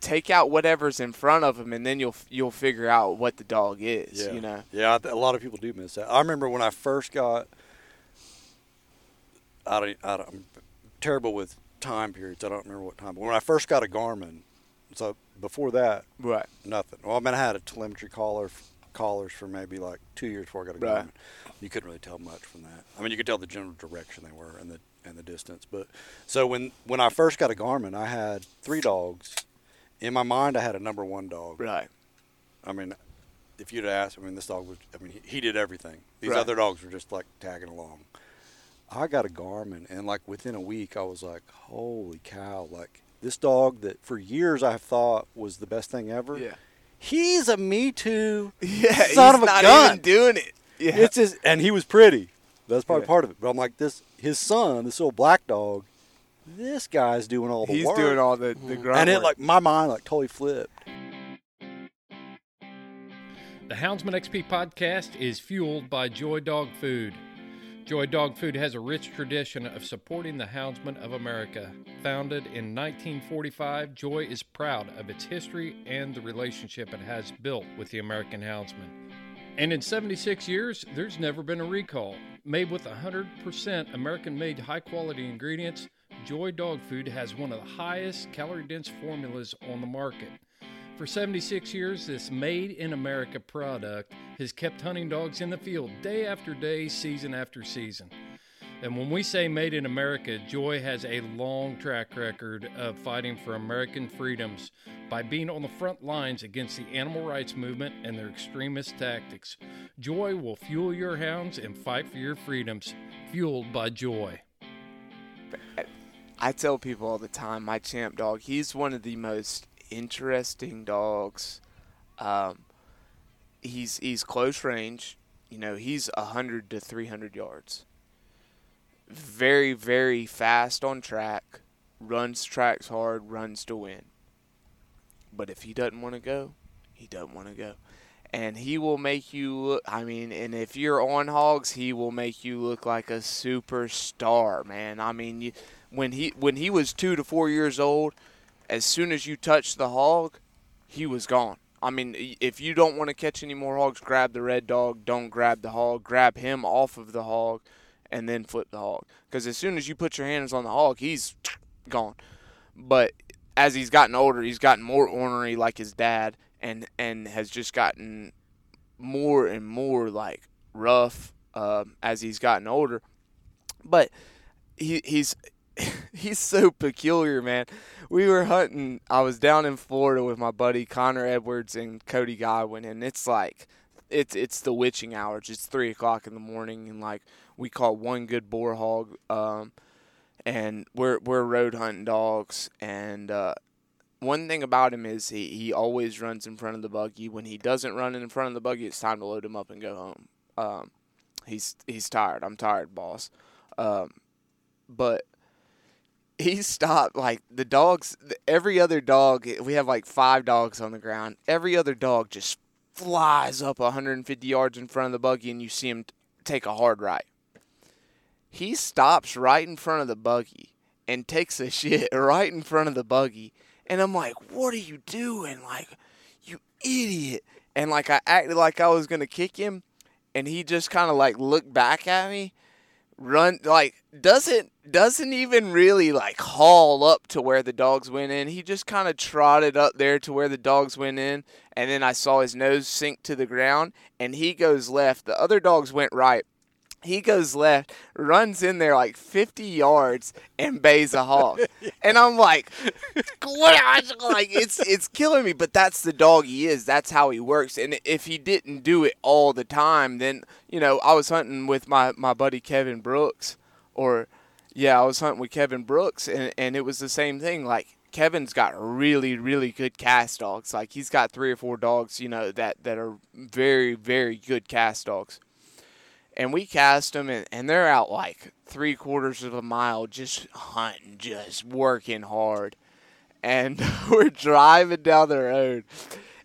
take out whatever's in front of them and then you'll you'll figure out what the dog is Yeah. you know Yeah, I th- a lot of people do miss that. I remember when I first got. I don't, I don't, terrible with time periods. I don't remember what time. But when I first got a Garmin, so before that, right nothing. Well, I mean, I had a telemetry collar collars for maybe like two years before I got a Right. Garmin. You couldn't really tell much from that. I mean, you could tell the general direction they were and the and the distance. But so when when I first got a Garmin, I had three dogs. In my mind, I had a number one dog. Right. I mean, if you'd asked, I mean, this dog was, I mean, he, he did everything. These Right. other dogs were just like tagging along. I got a Garmin, and like within a week, I was like, holy cow. Like, this dog that for years I thought was the best thing ever, Yeah. he's a Me Too (laughs) Yeah. son he's of a not gun. even doing it. Yeah. It's just, and he was pretty. That's probably Yeah. part of it. But I'm like, this, his son, this little black dog, this guy's doing all the work. He's work. doing all the the mm-hmm. grunt and it like my mind like totally flipped. The Houndsman XP podcast is fueled by Joy Dog Food. Joy Dog Food has a rich tradition of supporting the houndsmen of America. Founded in 1945, Joy is proud of its history and the relationship it has built with the American houndsman. And in 76 years, there's never been a recall. Made with 100% American made high quality ingredients, Joy Dog Food has one of the highest calorie dense formulas on the market. For 76 years, this made in America product has kept hunting dogs in the field day after day, season after season. And when we say made in America, Joy has a long track record of fighting for American freedoms by being on the front lines against the animal rights movement and their extremist tactics. Joy will fuel your hounds and fight for your freedoms, fueled by Joy. I tell people all the time, my champ dog, he's one of the most interesting dogs. Um, he's he's close range. You know, he's hundred to three hundred yards. Very very fast on track. Runs tracks hard. Runs to win. But if he doesn't want to go, he doesn't want to go. And he will make you look. I mean, and if you're on hogs, he will make you look like a superstar, man. I mean, you, when he when he was two to four years old, as soon as you touched the hog, he was gone. I mean, if you don't want to catch any more hogs, grab the red dog. Don't grab the hog. Grab him off of the hog, and then flip the hog. Because as soon as you put your hands on the hog, he's (tsk) gone. But as he's gotten older, he's gotten more ornery like his dad, and and has just gotten more and more like rough um, as he's gotten older. But he he's (laughs) he's so peculiar, man. We were hunting. I was down in Florida with my buddy Connor Edwards and Cody Godwin, and it's like it's it's the witching hours. It's three o'clock in the morning, and like we caught one good boar hog, um, and we're we're road hunting dogs. And uh, one thing about him is he he always runs in front of the buggy. When he doesn't run in front of the buggy, it's time to load him up and go home. Um, he's he's tired. I'm tired, boss. Um, but he stopped like the dogs every other dog we have like five dogs on the ground. Every other dog just flies up 150 yards in front of the buggy and you see him take a hard right. He stops right in front of the buggy and takes a (laughs) shit right in front of the buggy. And i'm like what are you doing? Like you idiot. And like i acted like i was gonna kick him and he just kind of like looked back at me run like doesn't doesn't even really like haul up to where the dogs went in. He just kind of trotted up there to where the dogs went in, and then I saw his nose sink to the ground, and he goes left. The other dogs went right. He goes left, runs in there like 50 yards, and bays a hog. (laughs) and I'm like, (laughs) what? Like it's it's killing me. But that's the dog he is. That's how he works. And if he didn't do it all the time, then you know I was hunting with my my buddy Kevin Brooks, or yeah, I was hunting with Kevin Brooks, and and it was the same thing. Like Kevin's got really really good cast dogs. Like he's got three or four dogs, you know, that that are very very good cast dogs and we cast them and, and they're out like three quarters of a mile just hunting just working hard. And (laughs) we're driving down the road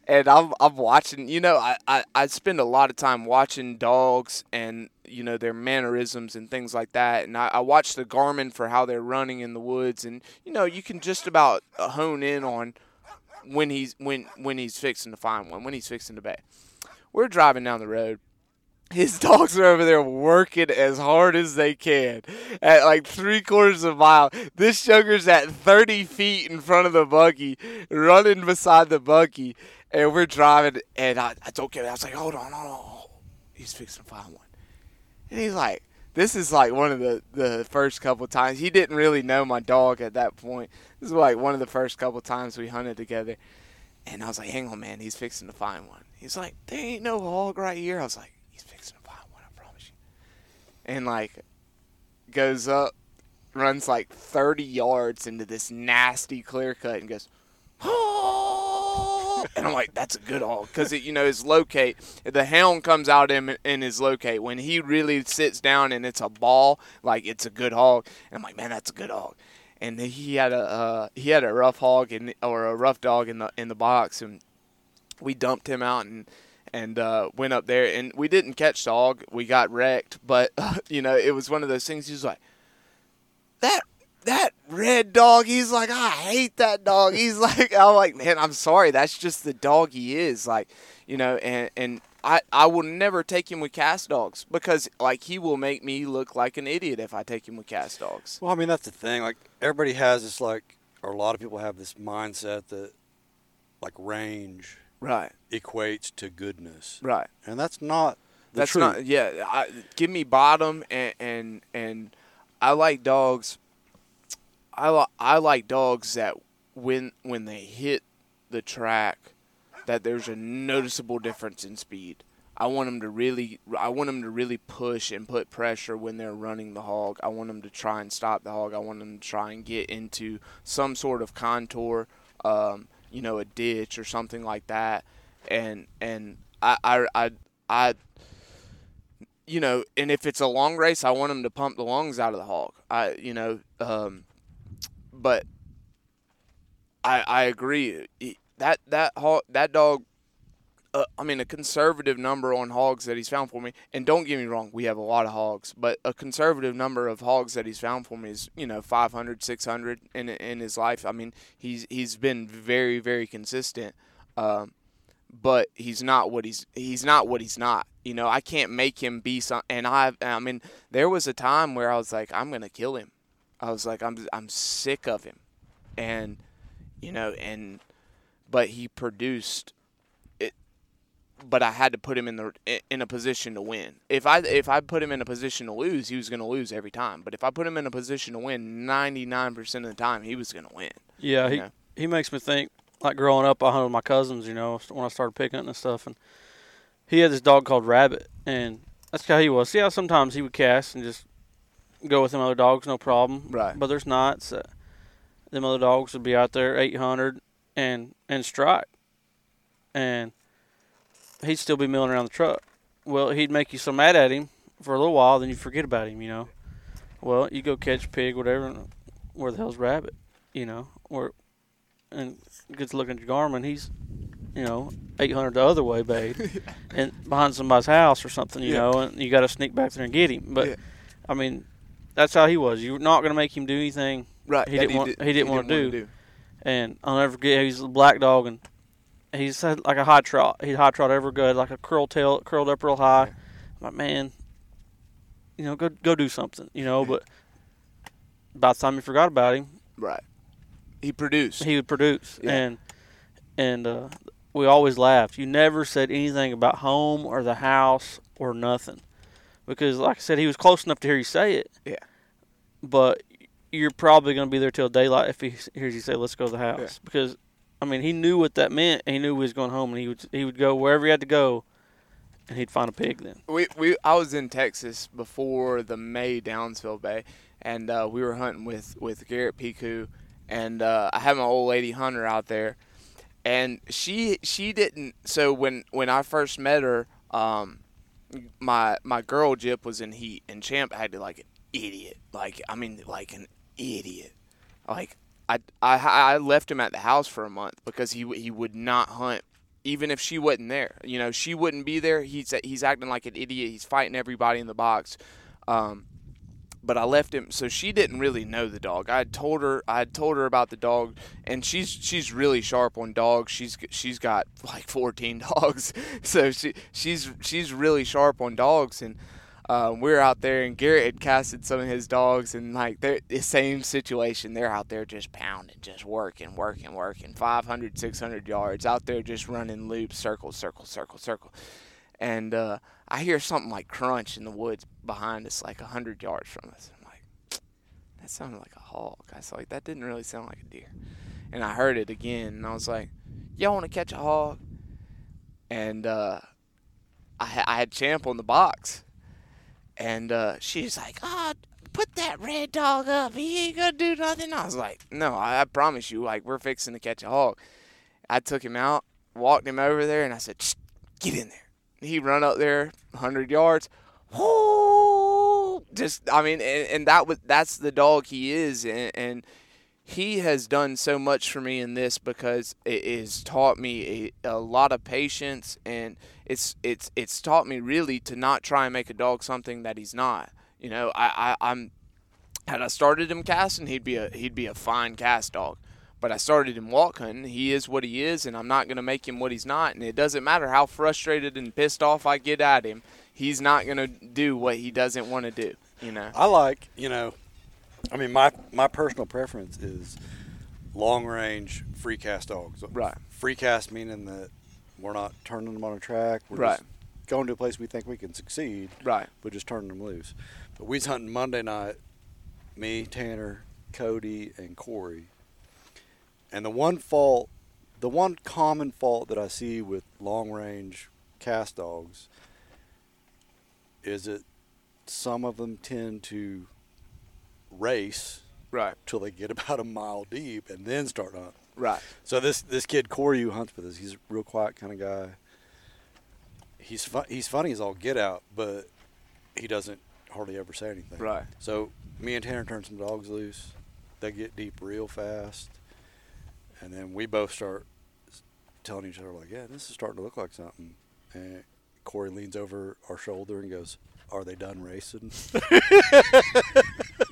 and I'm, I'm watching you know I, I, I spend a lot of time watching dogs and you know their mannerisms and things like that and I, I watch the garmin for how they're running in the woods and you know you can just about hone in on when he's when when he's fixing to find one when he's fixing to bay. We're driving down the road his dogs are over there working as hard as they can at like three quarters of a mile. This sugar's at 30 feet in front of the buggy, running beside the buggy, and we're driving. And I, I told Kevin, I was like, hold on, hold on. He's fixing to find one. And he's like, this is like one of the, the first couple times. He didn't really know my dog at that point. This is like one of the first couple times we hunted together. And I was like, hang on, man, he's fixing to find one. He's like, there ain't no hog right here. I was like, he's fixing to find one, I promise you. And like, goes up, runs like 30 yards into this nasty clear cut and goes, oh! and I'm like, that's a good hog because it, you know his locate. The hound comes out in in his locate when he really sits down and it's a ball, like it's a good hog. And I'm like, man, that's a good hog. And he had a uh, he had a rough hog in, or a rough dog in the in the box, and we dumped him out and and uh, went up there and we didn't catch dog. We got wrecked, but (laughs) you know it was one of those things. He was like, that that red dog. He's like, I hate that dog. He's (laughs) like, I'm like, man, I'm sorry. That's just the dog he is. Like, you know, and and I I will never take him with cast dogs because like he will make me look like an idiot if I take him with cast dogs. Well, I mean that's the thing. Like everybody has this like, or a lot of people have this mindset that like range Right. equates to goodness, Right. and that's not the That's truth. not. Yeah. I, give me bottom and and and I like dogs. I li- I like dogs that when when they hit the track, that there's a noticeable difference in speed. I want them to really I want them to really push and put pressure when they're running the hog. I want them to try and stop the hog. I want them to try and get into some sort of contour, um, you know, a ditch or something like that. And and I I I, I you know, and if it's a long race, I want him to pump the lungs out of the hog. I, you know, um, but I I agree that that hog that dog. I mean, a conservative number on hogs that he's found for me, and don't get me wrong, we have a lot of hogs, but a conservative number of hogs that he's found for me is, you know, 500, 600 in in his life. I mean, he's he's been very, very consistent. Um, but he's not what he's he's not what he's not. You know, I can't make him be some. And I I mean, there was a time where I was like, I'm gonna kill him. I was like, I'm I'm sick of him, and you know, and but he produced. But I had to put him in the in a position to win. If I if I put him in a position to lose, he was gonna lose every time. But if I put him in a position to win, 99% of the time, he was gonna win. Yeah, he know? he makes me think like growing up. I hunted with my cousins, you know, when I started pig hunting and stuff, and he had this dog called Rabbit, and that's how he was. See how sometimes he would cast and just go with them other dogs, no problem. Right. But there's nights that them other dogs would be out there 800 and and strike, and he'd still be milling around the truck. Well, he'd make you so mad at him for a little while, then you forget about him, you know. Well, you go catch pig, whatever. and Where the hell's Rabbit? You know, or and gets looking at your Garmin, he's, you know, 800 the other way, babe, (laughs) and behind somebody's house or something, you Yeah. know, and you got to sneak back there and get him. But Yeah. I mean, that's how he was. You're not going to make him do anything, Right. He didn't want- did- he didn't wanna wanna do. and I'll never forget. He's a black dog, and he's had like a high trot. He'd high trot ever good, like a curl tail, curled up real high. I'm like, man, you know, go go do something, you know. But by the time you forgot about him, Right. He produced. he would produce Yeah. and and uh, we always laughed you never said anything about home or the house or nothing because like i said he was close enough to hear you say it Yeah. but you're probably going to be there till daylight if he hears you say let's go to the house Yeah. because i mean he knew what that meant he knew he was going home and he would he would go wherever he had to go and he'd find a pig then we, we I was in Texas before the May Downsville Bay, and uh, we were hunting with with Garrett Piku, and uh, I had my old lady hunter out there, and she she didn't. So when when I first met her, um, my my girl Jip was in heat, and Champ acted like an idiot. Like I mean, like an idiot. Like I I I left him at the house for a month because he he would not hunt even if she wasn't there. You know, she wouldn't be there. He's he's acting like an idiot. He's fighting everybody in the box. Um, but I left him. So she didn't really know the dog. I had told her, I told her about the dog, and she's she's really sharp on dogs. She's she's got like 14 (laughs) dogs, so she she's she's really sharp on dogs. And um, we were out there, and Garrett had casted some of his dogs, and like they're the same situation. They're out there just pounding, just working, working, working, 500, 600 yards out there, just running loops, circle, circle, circle, circle. And uh, I hear something like crunch in the woods behind us, like 100 yards from us. I'm like, that sounded like a hog. I was like, that didn't really sound like a deer. And I heard it again, and I was like, y'all want to catch a hog? And uh, I, I had Champ on the box. And uh, she's like, oh, put that red dog up. He ain't to do nothing. I was like, no, I, I promise you, like, we're fixing to catch a hog. I took him out, walked him over there, and I said, get in there. He run up there 100 yards. Whoo! Just, I mean, and, and that was that's the dog he is, and, and he has done so much for me in this because it has taught me a, a lot of patience, and it's it's it's taught me really to not try and make a dog something that he's not. You know, I, I I'm had I started him casting, he'd be a he'd be a fine cast dog. But I started him walk hunting. He is what he is, and I'm not going to make him what he's not. And it doesn't matter how frustrated and pissed off I get at him. He's not going to do what he doesn't want to do. You know. I like, you know, I mean, my my personal preference is long range free cast dogs. Right. Free cast meaning that we're not turning them on a track. We're Right. just going to a place we think we can succeed. Right. But just turning them loose. But we was hunting Monday night. Me, Tanner, Cody, and Corey. And the one fault, the one common fault that I see with long range cast dogs is that some of them tend to race Right. till they get (laughs) about a mile deep and then start hunting. Right. So this this kid Corey who hunts with us, he's a real quiet kind of guy. He's fun, he's funny as all get out, but he doesn't hardly ever say anything. Right. So me and Tanner turn some dogs loose. They get deep real fast, and then we both start telling each other like, "Yeah, this is starting to look like something." And Corey leans over our shoulder and goes, "Are they done racing?" (laughs)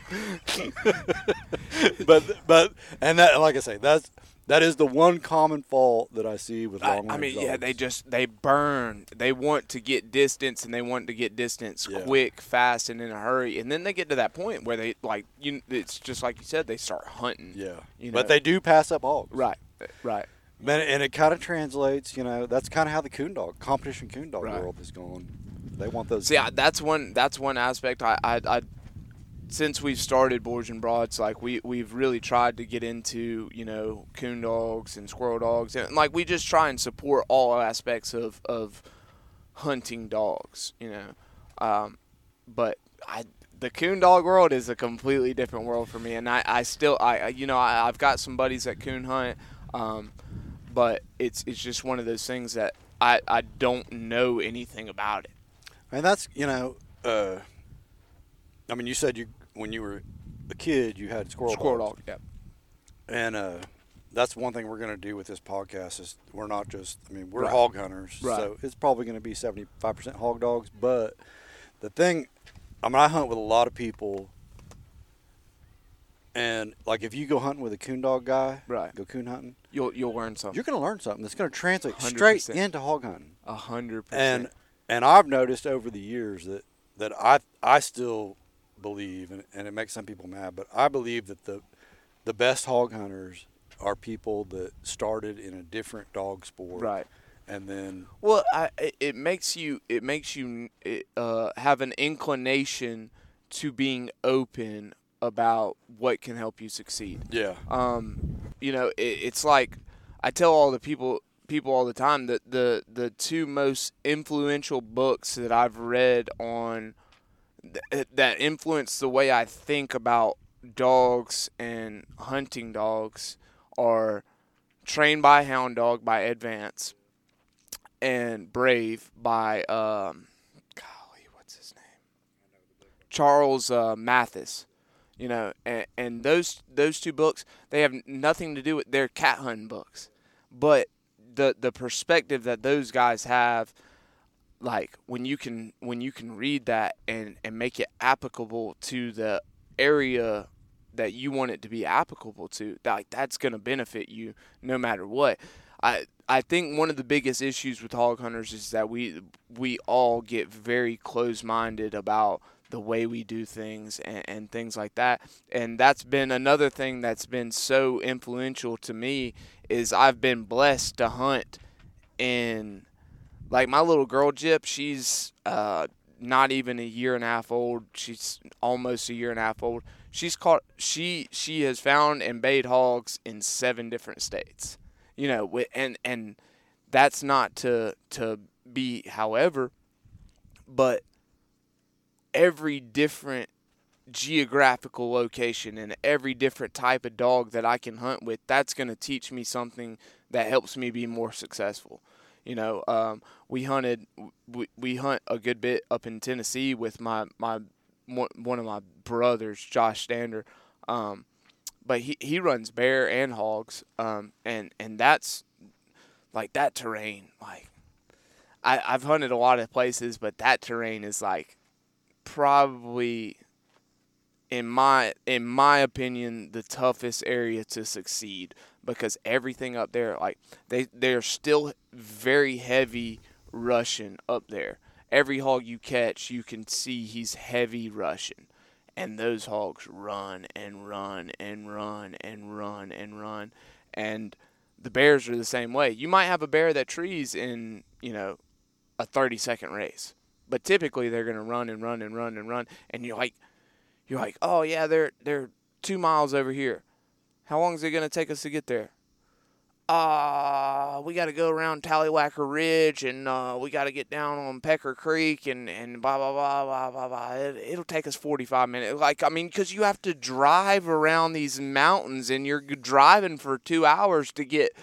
(laughs) but but and that like I say, that's that is the one common fault that I see with long I mean, range yeah, they dogs. just they burn. They want to get distance, and they want to get distance Yeah. quick, fast, and in a hurry. And then they get to that point where they like you. It's just like you said, they start hunting. yeah. you but they do pass up all. Right, Right. Right. Man, and it kind of translates, you know, that's kind of how the coon dog competition coon dog Right. world is going. They want those. See, I, that's one. That's one aspect. I, I, I, since we've started Boars and Broads, like we we've really tried to get into you know coon dogs and squirrel dogs, and like we just try and support all aspects of of hunting dogs. You know, um, but I. The coon dog world is a completely different world for me, and I, I still, I, I- you know, I, I've got some buddies that coon hunt, um, but it's, it's just one of those things that I, I don't know anything about it. And that's you know, uh, I mean, you said you when you were a kid you had squirrel, Squirrel dogs. dog, yeah. and uh, that's one thing we're going to do with this podcast is we're not just I mean we're Right. hog hunters, Right. so it's probably going to be seventy five percent hog dogs. But the thing, I mean, I hunt with a lot of people, and like if you go hunting with a coon dog guy, Right. Go coon hunting, You'll you'll learn something. you're going to learn something that's going to translate straight 100%. into hog hunting. A hundred and percent. and I've noticed over the years that that I I still believe and, and it makes some people mad, but I believe that the the best hog hunters are people that started in a different dog sport, Right. And then Well, I, it- makes you it makes you uh, have an inclination to being open about what can help you succeed. yeah, Um, you know, it, it's like I tell all the people people all the time that the the two most influential books that I've read on th- that influence the way I think about dogs and hunting dogs are Trained by Hound Dog by Ed Vance and Brave by um golly, what's his name? Charles uh, Mathis. You know, and, and those those two books they have nothing to do with their cat hunting books, but the the perspective that those guys have like when you can when you can read that and and make it applicable to the area that you want it to be applicable to that, like that's going to benefit you no matter what. I i think one of the biggest issues with hog hunters is that we we all get very close minded about the way we do things and, and things like that. And that's been another thing that's been so influential to me is i've been blessed to hunt in like my little girl Jip, she's uh, not even a year and a half old. She's almost a year and a half old. She's caught. She she has found and bayed hogs in seven different states. You know, and and that's not to to be however, but every different geographical location and every different type of dog that I can hunt with, that's going to teach me something that helps me be more successful. You know, um, we hunted, we, we hunt a good bit up in Tennessee with my, my one of my brothers, Josh Stander. Um, but he, he runs bear and hogs. Um, and, and that's like that terrain. Like I, I've hunted a lot of places, but that terrain is like probably in my in my opinion the toughest area to succeed because everything up there like they they're still very heavy Russian up there. Every hog you catch, you can see he's heavy Russian. And those hogs run and run and run and run and run. And the bears are the same way. You might have a bear that trees in, you know, a 30 second race. But typically they're going to run and run and run and run and you're like you're like, "Oh yeah, they're they're 2 miles over here." How long is it going to take us to get there? Uh, we got to go around Tallywhacker Ridge and uh, we got to get down on Pecker Creek and, and blah, blah, blah, blah, blah, blah. It, it'll take us 45 minutes. Like, I mean, because you have to drive around these mountains and you're driving for two hours to get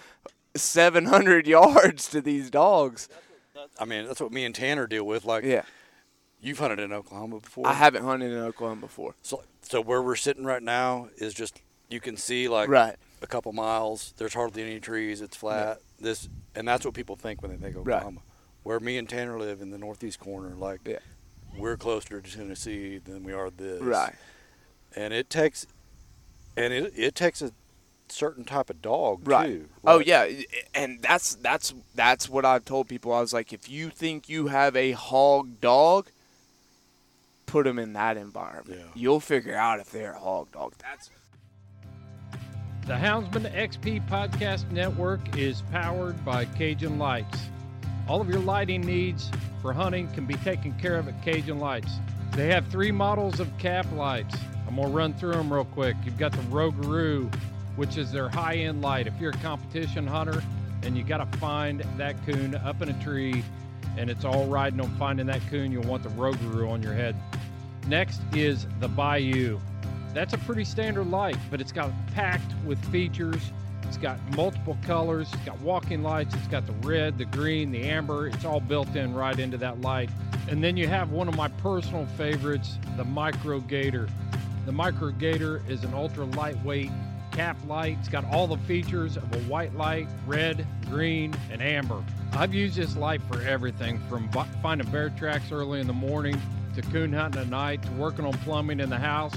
700 (laughs) yards to these dogs. I mean, that's what me and Tanner deal with. Like, yeah. You've hunted in Oklahoma before? I haven't hunted in Oklahoma before. So, so where we're sitting right now is just you can see like right. a couple miles. There's hardly any trees. It's flat. Yeah. This and that's what people think when they think Oklahoma. Right. Where me and Tanner live in the northeast corner, like yeah. we're closer to Tennessee than we are this. Right. And it takes, and it it takes a certain type of dog right. too. Oh yeah, and that's that's that's what I've told people. I was like, if you think you have a hog dog, put them in that environment. Yeah. You'll figure out if they're a hog dog. That's the Houndsman XP Podcast Network is powered by Cajun Lights. All of your lighting needs for hunting can be taken care of at Cajun Lights. They have three models of cap lights. I'm going to run through them real quick. You've got the Rougarou, which is their high end light. If you're a competition hunter and you got to find that coon up in a tree and it's all riding on finding that coon, you'll want the Rougarou on your head. Next is the Bayou. That's a pretty standard light, but it's got packed with features. It's got multiple colors. It's got walking lights. It's got the red, the green, the amber. It's all built in right into that light. And then you have one of my personal favorites, the Micro Gator. The Micro Gator is an ultra lightweight cap light. It's got all the features of a white light, red, green, and amber. I've used this light for everything from finding bear tracks early in the morning to coon hunting at night to working on plumbing in the house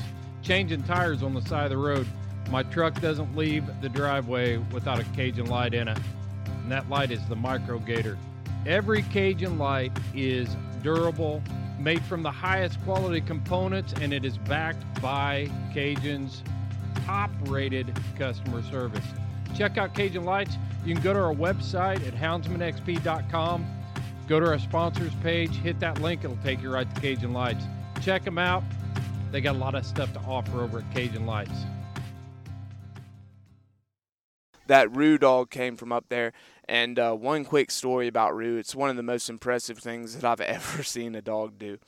changing tires on the side of the road. My truck doesn't leave the driveway without a Cajun light in it, and that light is the Micro Gator. Every Cajun light is durable, made from the highest quality components, and it is backed by Cajun's top rated customer service. Check out Cajun Lights. You can go to our website at houndsmanxp.com. Go to our sponsors page, hit that link, it'll take you right to Cajun Lights. Check them out. They got a lot of stuff to offer over at Cajun Lights. That Rue dog came from up there. And uh, one quick story about Rue. It's one of the most impressive things that I've (laughs) ever seen a dog do.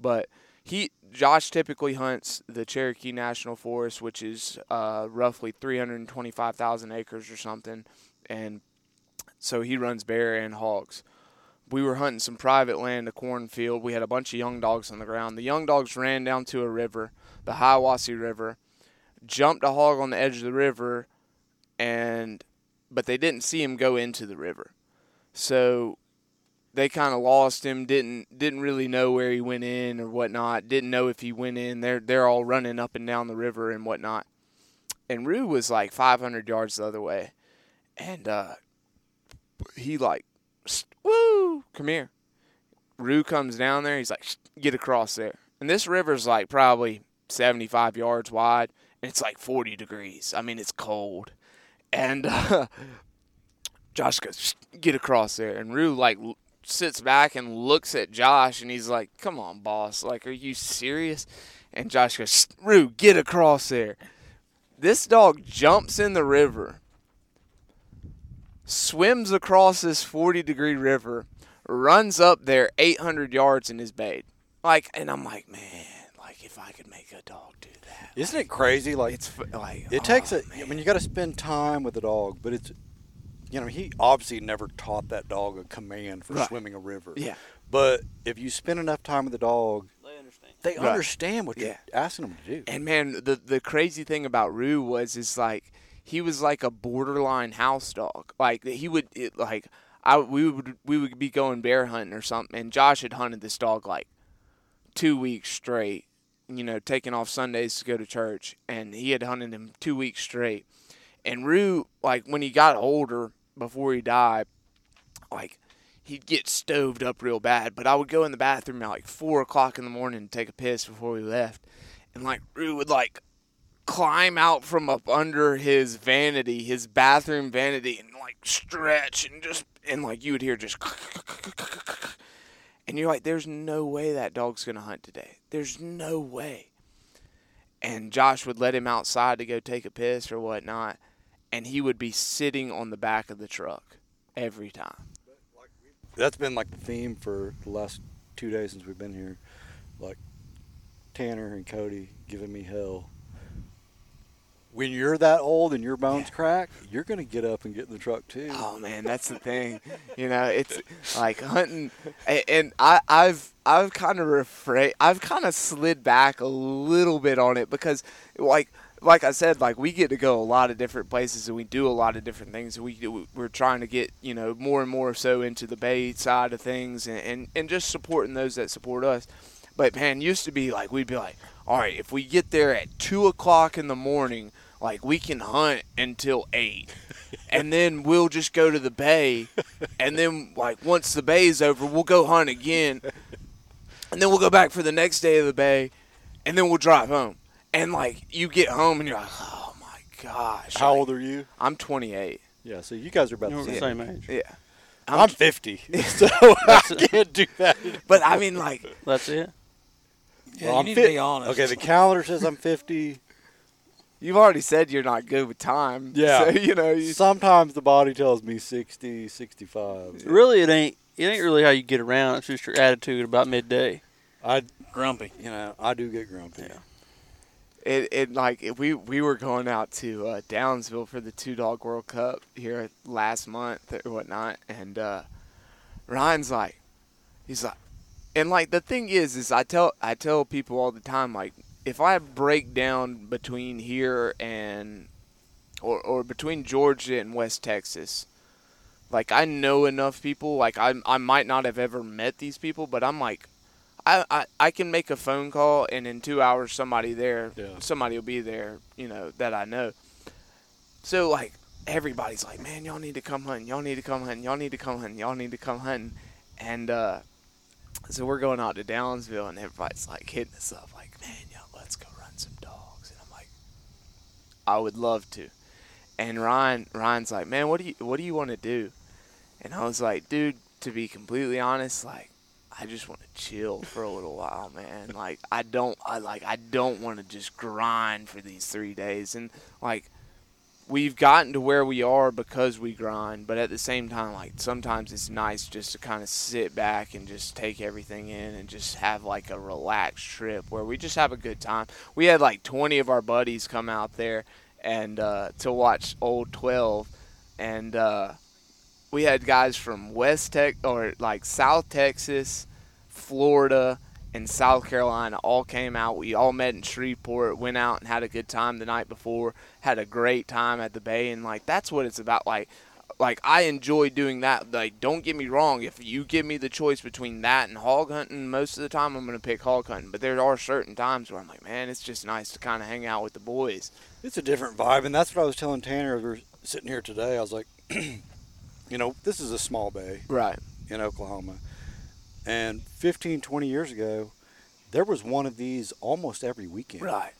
But he, Josh, typically hunts the Cherokee National Forest, which is uh, roughly 325,000 acres or something, and so he runs bear and hogs we were hunting some private land, a cornfield. We had a bunch of young dogs on the ground. The young dogs ran down to a river, the Hiwassee River, jumped a hog on the edge of the river, and but they didn't see him go into the river. So they kind of lost him. Didn't didn't really know where he went in or whatnot. Didn't know if he went in. They're they're all running up and down the river and whatnot. And Rue was like 500 yards the other way, and uh, he like, woo, come here. Rue comes down there. He's like, get across there. And this river's like probably 75 yards wide, and it's like 40 degrees. I mean, it's cold. And (laughs) uh, Josh goes, get across there. And Rue like sits back and looks at Josh, and he's like, come on, boss. Like, are you serious? And Josh goes, Rue, get across there. This dog jumps in the river, swims across this 40 degree river, runs up there 800 yards in his bait. Like, and I'm like, man, like if I could make a dog do that. Isn't it crazy? Like It's like it oh, takes a. I man. mean, you got to spend time with the dog, but it's. You know, he obviously never taught that dog a command for Right. swimming a river. Yeah. But if you spend enough time with the dog, They understand. they Right. understand what Yeah. you're asking them to do. And man, the the crazy thing about Rue was is like he was like a borderline house dog. Like he would it, like I we would we would be going bear hunting or something, and Josh had hunted this dog like two weeks straight. You know, taking off Sundays to go to church, and he had hunted him two weeks straight. And Rue, like when he got older, before he died, like he'd get stoved up real bad. But I would go in the bathroom at like four o'clock in the morning to take a piss before we left, and like Rue would like climb out from up under his vanity, his bathroom vanity, and like stretch and just and like you would hear just. (laughs) And you're like, there's no way that dog's gonna hunt today. There's no way. And Josh would let him outside to go take a piss or whatnot, and he would be sitting on the back of the truck every time. That's been like the theme for the last two days since we've been here. Like Tanner and Cody giving me hell. When you're that old and your bones crack, you're gonna get up and get in the truck too. Oh man, that's the thing. You know, it's like hunting, and I, I've I've kind of refra- I've kind of slid back a little bit on it because, like like I said, like we get to go a lot of different places and we do a lot of different things. We we're trying to get you know more and more so into the bay side of things and, and and just supporting those that support us. But man, used to be like we'd be like, all right, if we get there at two o'clock in the morning, like we can hunt until eight, and then we'll just go to the bay, and then like once the bay is over, we'll go hunt again, and then we'll go back for the next day of the bay, and then we'll drive home. And like you get home and you're like, oh my gosh. How like, old are you? I'm 28. Yeah, so you guys are about You're the the same. same age. Yeah. I'm 50, (laughs) (laughs) so I can't do that. But I mean, like, That's it. Yeah, Well, you I'm need fit- to be honest. Okay, the calendar says I'm 50. You've already said you're not good with time. (laughs) Yeah. So, you know, you, Sometimes the body tells me 60, 65. Really, it ain't. It ain't really how you get around. It's just your attitude about midday. I, grumpy. you know, I do get grumpy. Yeah. it, it like it, we we were going out to uh, Downsville for the two dog World Cup here last month or whatnot, and uh, Ryan's like, he's like, and like the thing is, is I tell I tell people all the time like if I break down between here and or or between Georgia and West Texas. Like I know enough people. Like I I might not have ever met these people, but I'm like, I, I, I can make a phone call and in two hours somebody there Yeah. somebody will be there you know that I know so like everybody's like man y'all need to come hunting y'all need to come hunting y'all need to come hunting y'all need to come hunting and uh, so we're going out to Downsville and everybody's like hitting us up like man yo let's go run some dogs and I'm like I would love to and Ryan Ryan's like man what do you what do you want to do and I was like dude to be completely honest like I just want to chill for a little while, man. Like I don't, I like, I don't want to just grind for these three days. And like, we've gotten to where we are because we grind. But at the same time, like sometimes it's nice just to kind of sit back and just take everything in and just have like a relaxed trip where we just have a good time. We had like 20 of our buddies come out there and uh, to watch Old 12, and uh, we had guys from West Tech or like South Texas, Florida, and South Carolina all came out. We all met in Shreveport, went out and had a good time the night before, had a great time at the bay, and like that's what it's about. Like like I enjoy doing that. Like, don't get me wrong. If you give me the choice between that and hog hunting, most of the time I'm gonna pick hog hunting. But there are certain times where I'm like, man, it's just nice to kind of hang out with the boys. It's a different vibe, and that's what I was telling Tanner. as We were sitting here today. I was like, (clears throat) you know, this is a small bay Right. in Oklahoma, and 15, 20 years ago, there was one of these almost every weekend. Right.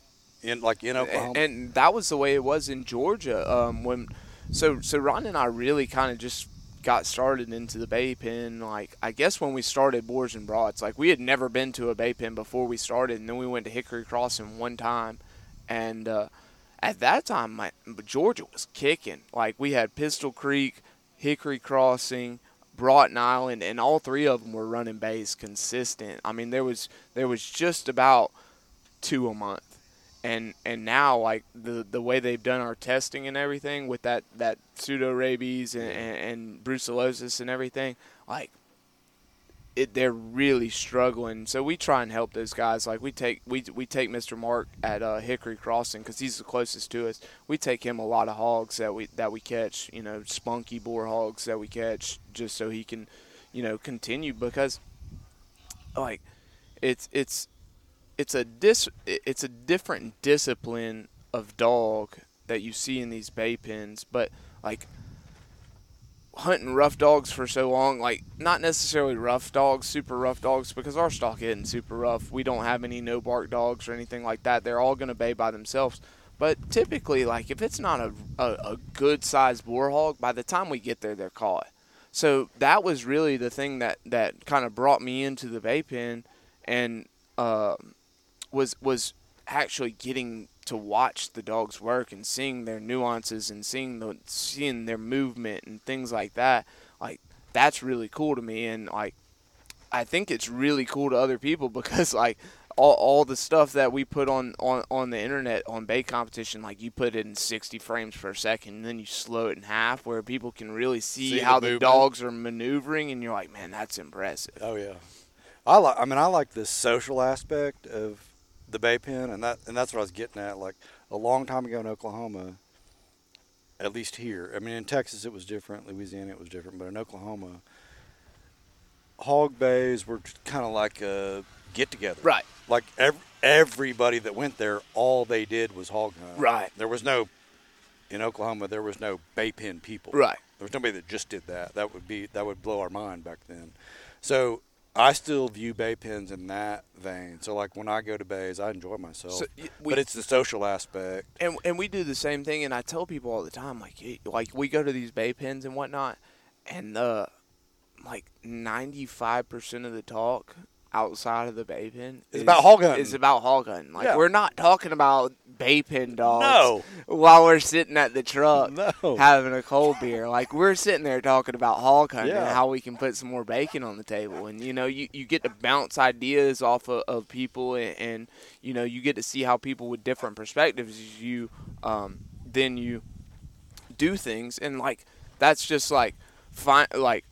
In like in Oklahoma. and, and that was the way it was in Georgia. Um, when so so Ron and I really kind of just got started into the bay pen. Like I guess when we started Boars and Broads, like we had never been to a bay pen before we started, and then we went to Hickory Crossing one time, and uh, at that time, my Georgia was kicking. Like we had Pistol Creek, Hickory Crossing. Broughton Island, and all three of them were running bays consistent. I mean, there was there was just about two a month and and now like the the way they've done our testing and everything with that that pseudo rabies and, and, and brucellosis and everything like it they're really struggling. So we try and help those guys. Like we take we we take Mr. Mark at uh, Hickory Crossing because he's the closest to us. We take him a lot of hogs that we that we catch you know spunky boar hogs that we catch just so he can you know continue because like it's it's it's a dis it's a different discipline of dog that you see in these bay pens, but like hunting rough dogs for so long, like not necessarily rough dogs, super rough dogs, because our stock isn't super rough. We don't have any no bark dogs or anything like that. They're all gonna bay by themselves. But typically, like if it's not a, a, a good sized boar hog, by the time we get there, they're caught. So that was really the thing that, that kind of brought me into the bay pen, and uh, was was actually getting to watch the dogs work and seeing their nuances and seeing the seeing their movement and things like that. Like that's really cool to me, and like I think it's really cool to other people (laughs) because like all, all the stuff that we put on, on, on the internet on bay competition, like you put it in 60 frames per second, and then you slow it in half, where people can really see, See how the, movement. dogs are maneuvering, and you're like, man, that's impressive. Oh yeah, I like. I mean, I like the social aspect of the bay pen, and that and that's what I was getting at. Like a long time ago in Oklahoma, at least here. I mean, in Texas it was different. Louisiana it was different, but in Oklahoma, hog bays were kind of like a get together. Right. Like ev- everybody that went there, all they did was hog hunt. Right. There was no in Oklahoma. There was no bay pen people. Right. There was nobody that just did that. That would be that would blow our mind back then. So I still view bay pens in that vein. So like when I go to bays, I enjoy myself. So, we- but it's the social aspect. and and we do the same thing and i tell people all the time like like we go to these bay pens and whatnot and uh like 95% of the talk outside of the bay pen It's about hog hunting. is about hog hunting like Yeah. we're not talking about bay pen dogs No. while we're sitting at the truck No. having a cold beer like we're sitting there talking about hog hunting and how we can put some more bacon on the table and you know you, you get to bounce ideas off of, of people and, and you know you get to see how people with different perspectives you um, then you do things and like that's just like find like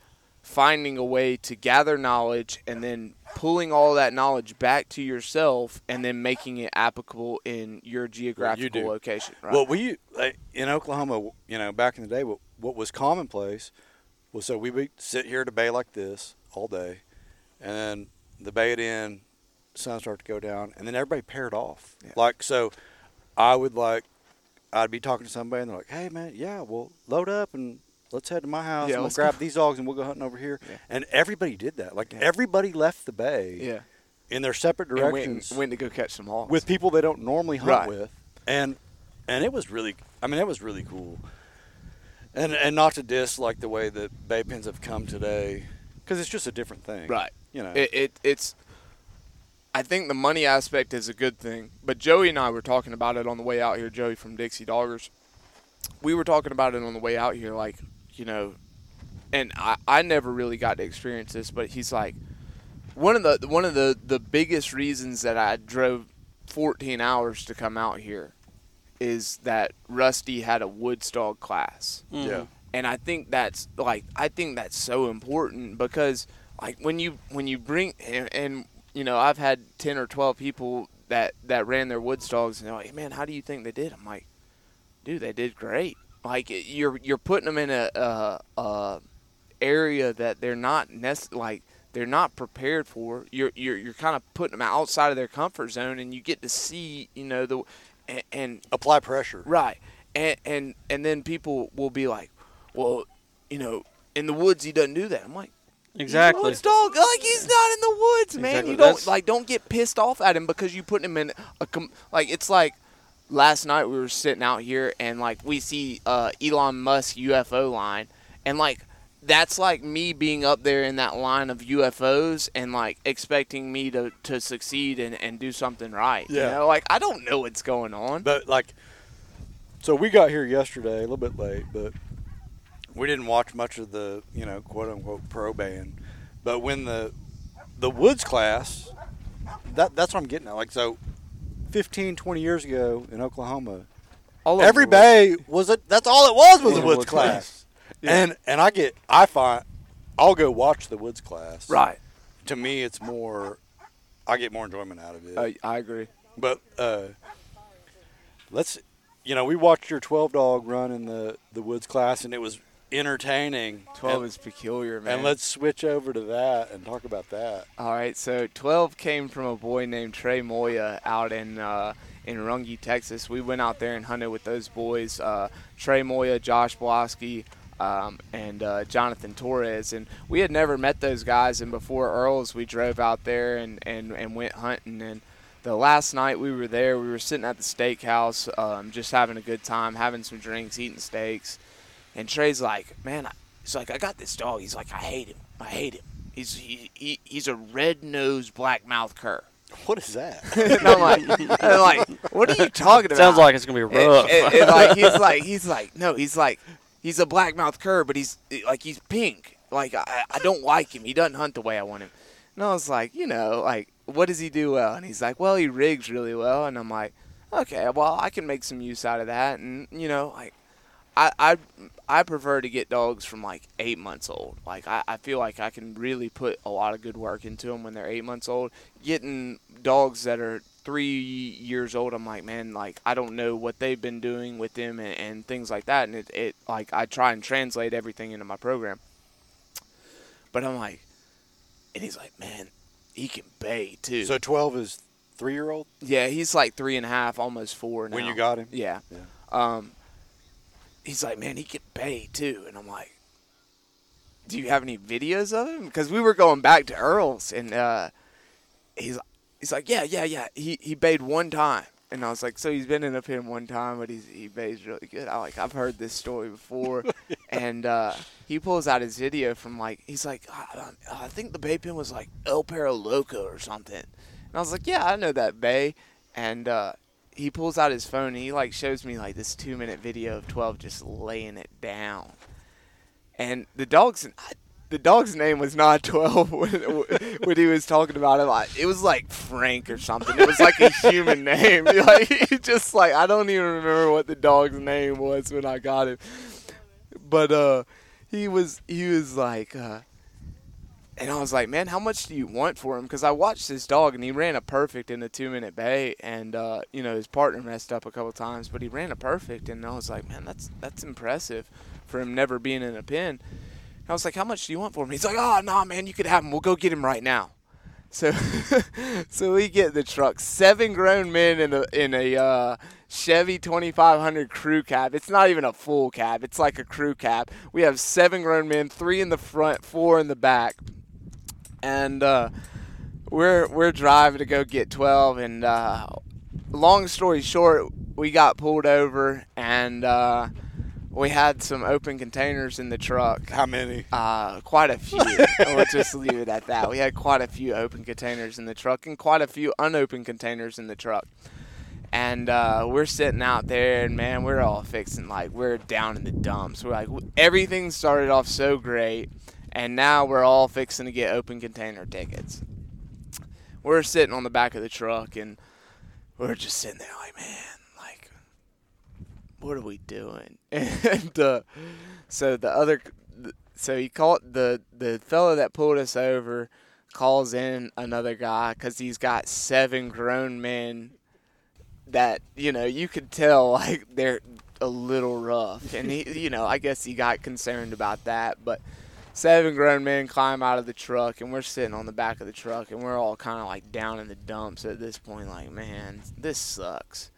finding a way to gather knowledge and then pulling all that knowledge back to yourself and then making it applicable in your geographical do. location right Well, we in Oklahoma, you know, back in the day, what, what was commonplace was so we would sit here at a bay like this all day, and then the bay would end, sun start to go down, and then everybody paired off. Yeah. Like so, I would like, I'd be talking to somebody, and they're like, "Hey, man, yeah, well, load up and." Let's head to my house Yeah, and we'll grab go." these dogs and we'll go hunting over here. Yeah. And everybody did that. Like Yeah. everybody left the bay yeah in their separate and went, directions went to go catch some hogs with people they don't normally hunt Right. with, and and it was really, I mean, it was really cool. And and not to diss like the way that bay pens have come today, because it's just a different thing, Right. You know, It, it it's. I think the money aspect is a good thing, but Joey and I were talking about it on the way out here. Joey from Dixie Doggers, we were talking about it on the way out here, like you know, and I, I never really got to experience this, but he's like, one of the one of the the biggest reasons that I drove 14 hours to come out here is that Rusty had a Woods dog class mm. yeah, and I think that's like I think that's so important because like when you when you bring and, and you know I've had ten or twelve people that that ran their Woods dogs and they're like, man, how do you think they did? I'm like, dude, they did great. Like you're you're putting them in a, a, a area that they're not nec- like they're not prepared for. You're you're you're kind of putting them outside of their comfort zone, and you get to see you know the and, and Apply pressure. Right. And and and then people will be like, "Well, you know, in the woods he doesn't do that." I'm like, Exactly. "Woods dog, like he's not in the woods, man. Exactly. You don't That's- like don't get pissed off at him because you put him in a com- like it's like last night we were sitting out here and like we see uh, Elon Musk UFO line and like that's like me being up there in that line of UFOs and like expecting me to, to succeed and, and do something right. You Yeah. know, like I don't know what's going on. But like, so we got here yesterday a little bit late, but we didn't watch much of the you know quote unquote pro band. But when the the Woods class, that that's what I'm getting at. Like so, 15, 20 years ago in Oklahoma, All every bay was it. That's all it was was a Woods class. class. And and I get I find I'll go watch the Woods class. Right. To me, it's more. I get more enjoyment out of it. I, I agree. But uh, let's, you know, we watched your 12 dog run in the, the woods class, and it was entertaining. 12 and, is peculiar, man. and let's switch over to that and talk about that. All right, so 12 came from a boy named Trey Moya out in uh, in Runge, Texas. We went out there and hunted with those boys, uh, Trey Moya, Josh Blasky, um, and uh, Jonathan Torres. And we had never met those guys. And before Earls, we drove out there and, and, and went hunting. And the last night we were there, we were sitting at the steakhouse, um, just having a good time, having some drinks, eating steaks. And Trey's like, man, I, he's like, I got this dog. He's like, I hate him. I hate him. He's he, he he's a red nosed black mouth cur. What is that? (laughs) and I'm like, I'm like, what are you talking about? Sounds like it's gonna be And- rough. and- and, like he's like he's like no, he's like he's a black mouth cur, but he's like he's pink. Like I, I don't like him. He doesn't hunt the way I want him. And I was like, you know, like what does he do well? And he's like, well, he rigs really well. And I'm like, okay, well, I can make some use out of that. And you know, like I I I prefer to get dogs from like eight months old. Like I, I feel like I can really put a lot of good work into them when they're eight months old. Getting dogs that are three years old, I'm like, man, like I don't know what they've been doing with them and, and things like that. And it, it like I try and translate everything into my program. But I'm like, and he's like, man, he can bay too. so 12 is three year old Yeah, he's like three and a half, almost four now. when you got him? Yeah. Yeah. Um, he's like, man, he can bay too, and I'm like, do you have any videos of him? Because we were going back to Earl's, and uh, he's he's like, yeah, yeah, yeah. He he bayed one time, and I was like, so he's been in a pen one time, but he's he bays really good. I like I've heard this story before, (laughs) and uh, he pulls out his video from like he's like, I, I think the bay pen was like El Perro Loco or something, and I was like, yeah, I know that bay, and uh, he pulls out his phone and he like shows me like this two minute video of 12 just laying it down. And the dog's the dog's name was not (laughs) 12 when, when he was talking about it like it was like frank or something. It was like a human (laughs) name. (laughs) Like he just like i don't even remember what the dog's name was when i got him but uh he was he was like uh and I was like, man, how much do you want for him? Because I watched this dog and he ran a perfect in a two minute bay, and uh, you know his partner messed up a couple times, but he ran a perfect, and I was like, man, that's that's impressive for him never being in a pen. I was like, how much do you want for him? He's like, oh, nah, man, you could have him. We'll go get him right now. So, (laughs) so we get the truck. Seven grown men in a in a uh, Chevy 2500 crew cab. It's not even a full cab. It's like a crew cab. We have seven grown men, three in the front, four in the back, and uh, we're we're driving to go get 12. And uh, long story short, we got pulled over and. Uh, we had some open containers in the truck. How many? Uh, quite a few. (laughs) we'll just leave it at that. We had quite a few open containers in the truck and quite a few unopened containers in the truck. And uh, we're sitting out there, and man, we're all fixing like we're down in the dumps. We're like everything started off so great, and now we're all fixing to get open container tickets. We're sitting on the back of the truck, and we're just sitting there like, man, like, what are we doing? (laughs) And uh, so the other, so he called the the fellow that pulled us over calls in another guy because he's got seven grown men that you know you could tell (laughs) like they're a little rough, and he, you know, I guess he got concerned about that. But seven grown men climb out of the truck, and we're sitting on the back of the truck, and we're all kind of like down in the dumps at this point. Like, man, this sucks.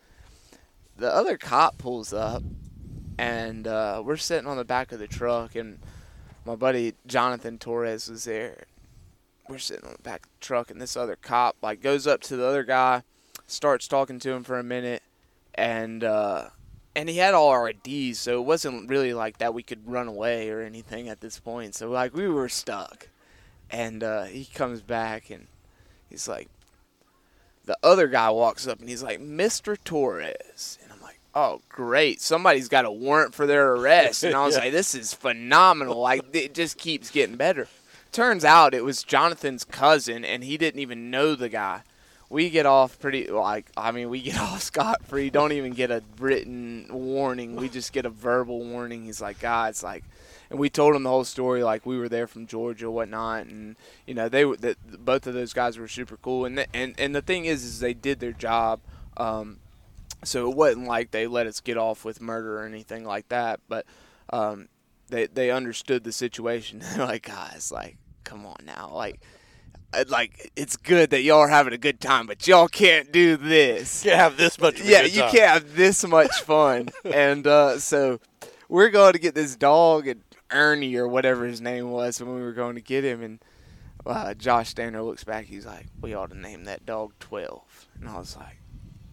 The other cop pulls up, and uh, we're sitting on the back of the truck, and my buddy Jonathan Torres was there. We're sitting on the back of the truck, and this other cop like goes up to the other guy, starts talking to him for a minute, and uh, and he had all our IDs, so it wasn't really like that we could run away or anything at this point. So like we were stuck, and uh, he comes back and he's like, the other guy walks up and he's like, Mr. Torres, and I'm like, oh great, somebody's got a warrant for their arrest, and I was (laughs) like, this is phenomenal. Like it just keeps getting better. Turns out it was Jonathan's cousin, and he didn't even know the guy we get off pretty like I mean we get (laughs) off scot free. Don't even get a written warning. We just get a verbal warning. He's like, guys, like, and we told him the whole story. Like we were there from Georgia, whatnot, and you know they that both of those guys were super cool. And the, and and the thing is, is they did their job. Um, so it wasn't like they let us get off with murder or anything like that. But um, they they understood the situation. (laughs) They're like, guys, like, come on now, like like it's good that y'all are having a good time, but y'all can't do this. You can't have this much. yeah, you can't have this much (laughs) fun. and uh, so we're going to get this dog and Ernie or whatever his name was when we were going to get him, and uh, Josh Danner looks back. He's like, "We ought to name that dog 12. And I was like,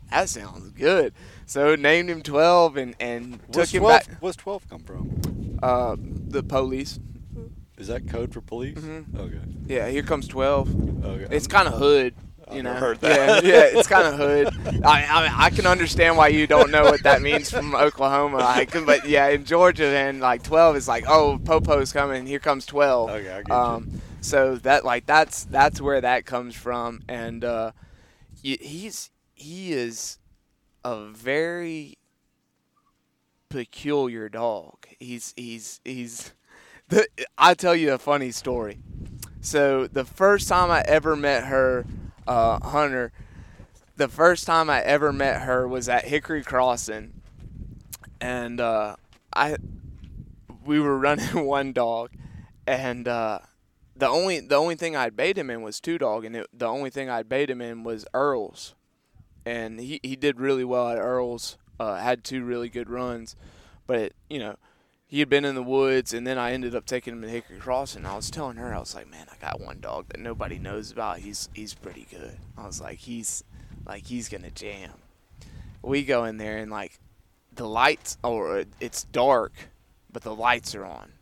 "That sounds good." So named him Twelve and and What's took him 12, back. What's twelve come from? Uh, the police. Is that code for police? Mhm. Okay. Yeah, here comes Twelve. Okay. It's kind of hood, you I've know. heard that. Yeah, yeah, it's kind of hood. I, I I can understand why you don't know what that means from Oklahoma, like, but yeah, in Georgia, and like twelve is like, oh, Popo's coming. Here comes twelve. Okay, I get you. Um, so that like that's that's where that comes from, and uh, y- he's he is a very peculiar dog. He's he's he's. (laughs) The, I'll tell you a funny story. So the first time I ever met her, uh, Hunter, the first time I ever met her was at Hickory Crossing, and uh, I we were running (laughs) one dog, and uh, the only the only thing I'd bait him in was two dog, and it, the only thing I'd bait him in was Earl's, and he he did really well at Earl's. Uh, had two really good runs, but you know he had been in the woods, and then I ended up taking him to Hickory Crossing. I was telling her, I was like, man, I got one dog that nobody knows about. He's he's pretty good. I was like, he's like he's gonna jam. We go in there and like the lights, or it's dark, but the lights are on.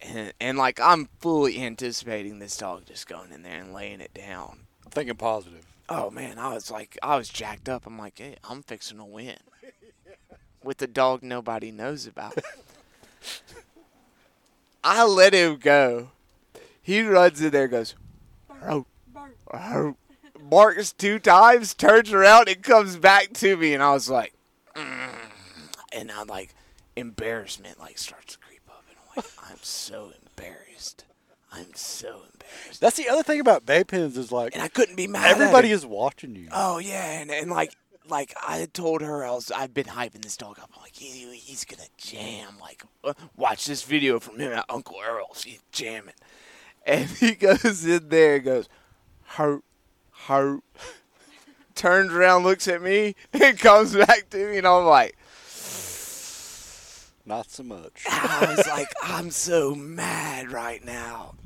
And, and like I'm fully anticipating this dog just going in there and laying it down. I'm thinking positive. Oh man, I was like, I was jacked up. I'm like, hey, I'm fixing to win (laughs) with the dog nobody knows about. (laughs) I let him go. He runs in there, goes, "Row, row," barks two times, turns around, and comes back to me, and I was like, mm. and I'm like, embarrassment like starts to creep up, and I'm like, I'm so embarrassed. I'm so embarrassed, That's the other thing about bay pins is like and I couldn't be mad. everybody is watching you. Oh yeah, and, and like like I had told her I was I've been hyping this dog up. I'm like he, he's gonna jam. Like uh, watch this video from him at Uncle Earl's. He's jamming, and (laughs) he goes in there and goes hurt hurt. Turns around, looks at me, (laughs) and comes back to me, and I'm like, Not so much. I was like, (laughs) I'm so mad right now.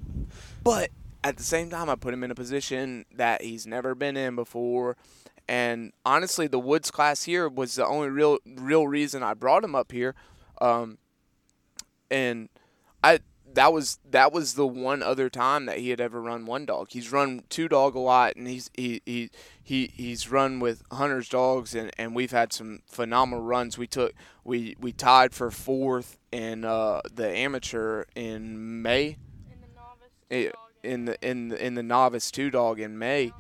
But at the same time, I put him in a position that he's never been in before. And honestly, the Woods class here was the only real real reason I brought him up here. Um, and I that was that was the one other time that he had ever run one dog. He's run two dog a lot, and he's he he, he he's run with hunters dogs, and, and we've had some phenomenal runs. We took we we tied for fourth in uh, the amateur in May. Eh, In the in the in the novice two dog in May,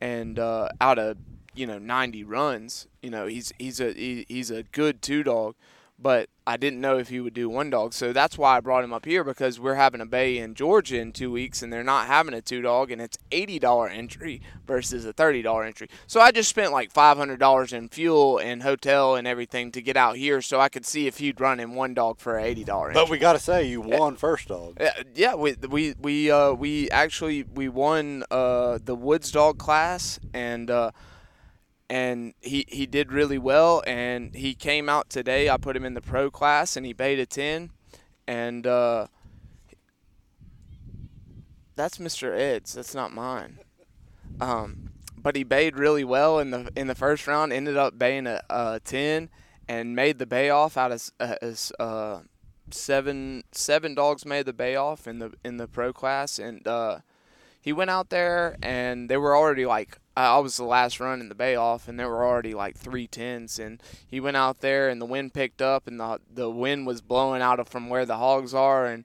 and uh, out of you know 90 runs, you know he's he's a he, he's a good two dog, but I didn't know if he would do one dog. So that's why I brought him up here because we're having a bay in Georgia in two weeks and they're not having a two dog and it's $80 entry versus a $30 entry. So I just spent like $500 in fuel and hotel and everything to get out here so I could see if he'd run in one dog for $80 entry. But we got to say, you won first dog. Yeah, yeah, we we we uh we actually we won uh the Woods dog class and uh and he he did really well and he came out today. I put him in the pro class and he bayed a 10 and uh that's Mr. Ed's. That's not mine. Um but he bayed really well in the in the first round. Ended up baying a, a 10 and made the bay off out of uh, uh seven seven dogs made the bay off in the in the pro class and uh he went out there and they were already like I was the last run in the bay off and there were already like three tens and he went out there and the wind picked up and the the wind was blowing out of from where the hogs are and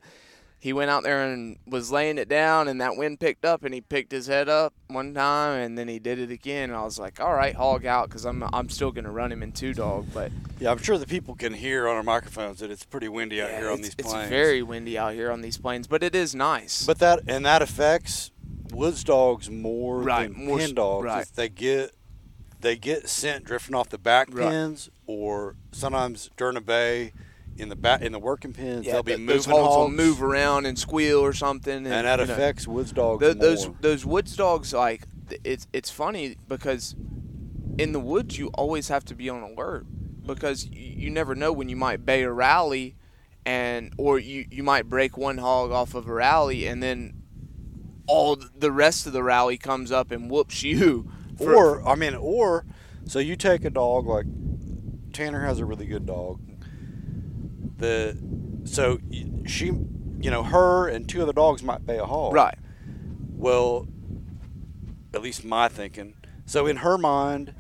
he went out there and was laying it down and that wind picked up and he picked his head up one time and then he did it again and I was like all right hog out because I'm I'm still gonna run him in two dog but Yeah, I'm sure the people can hear on our microphones that it's pretty windy out yeah, here on these it's very windy out here on these plains but it is nice. But that and that affects woods dogs more Right, than more pin dogs. right. If They get they get scent drifting off the back Right. pins, or sometimes during a bay in the back in the working pins, yeah they'll be th- moving those hogs will move around and squeal or something and, and that you know. affects woods dogs Th- those those woods dogs like it's it's funny because in the woods you always have to be on alert because you, you never know when you might bay a rally and or you you might break one hog off of a rally and then all the rest of the rally comes up and whoops you for- (laughs) or I mean, or so you take a dog like Tanner has a really good dog. The so she, you know, her and two other dogs might bay a hog. right Well, at least my thinking. So in her mind,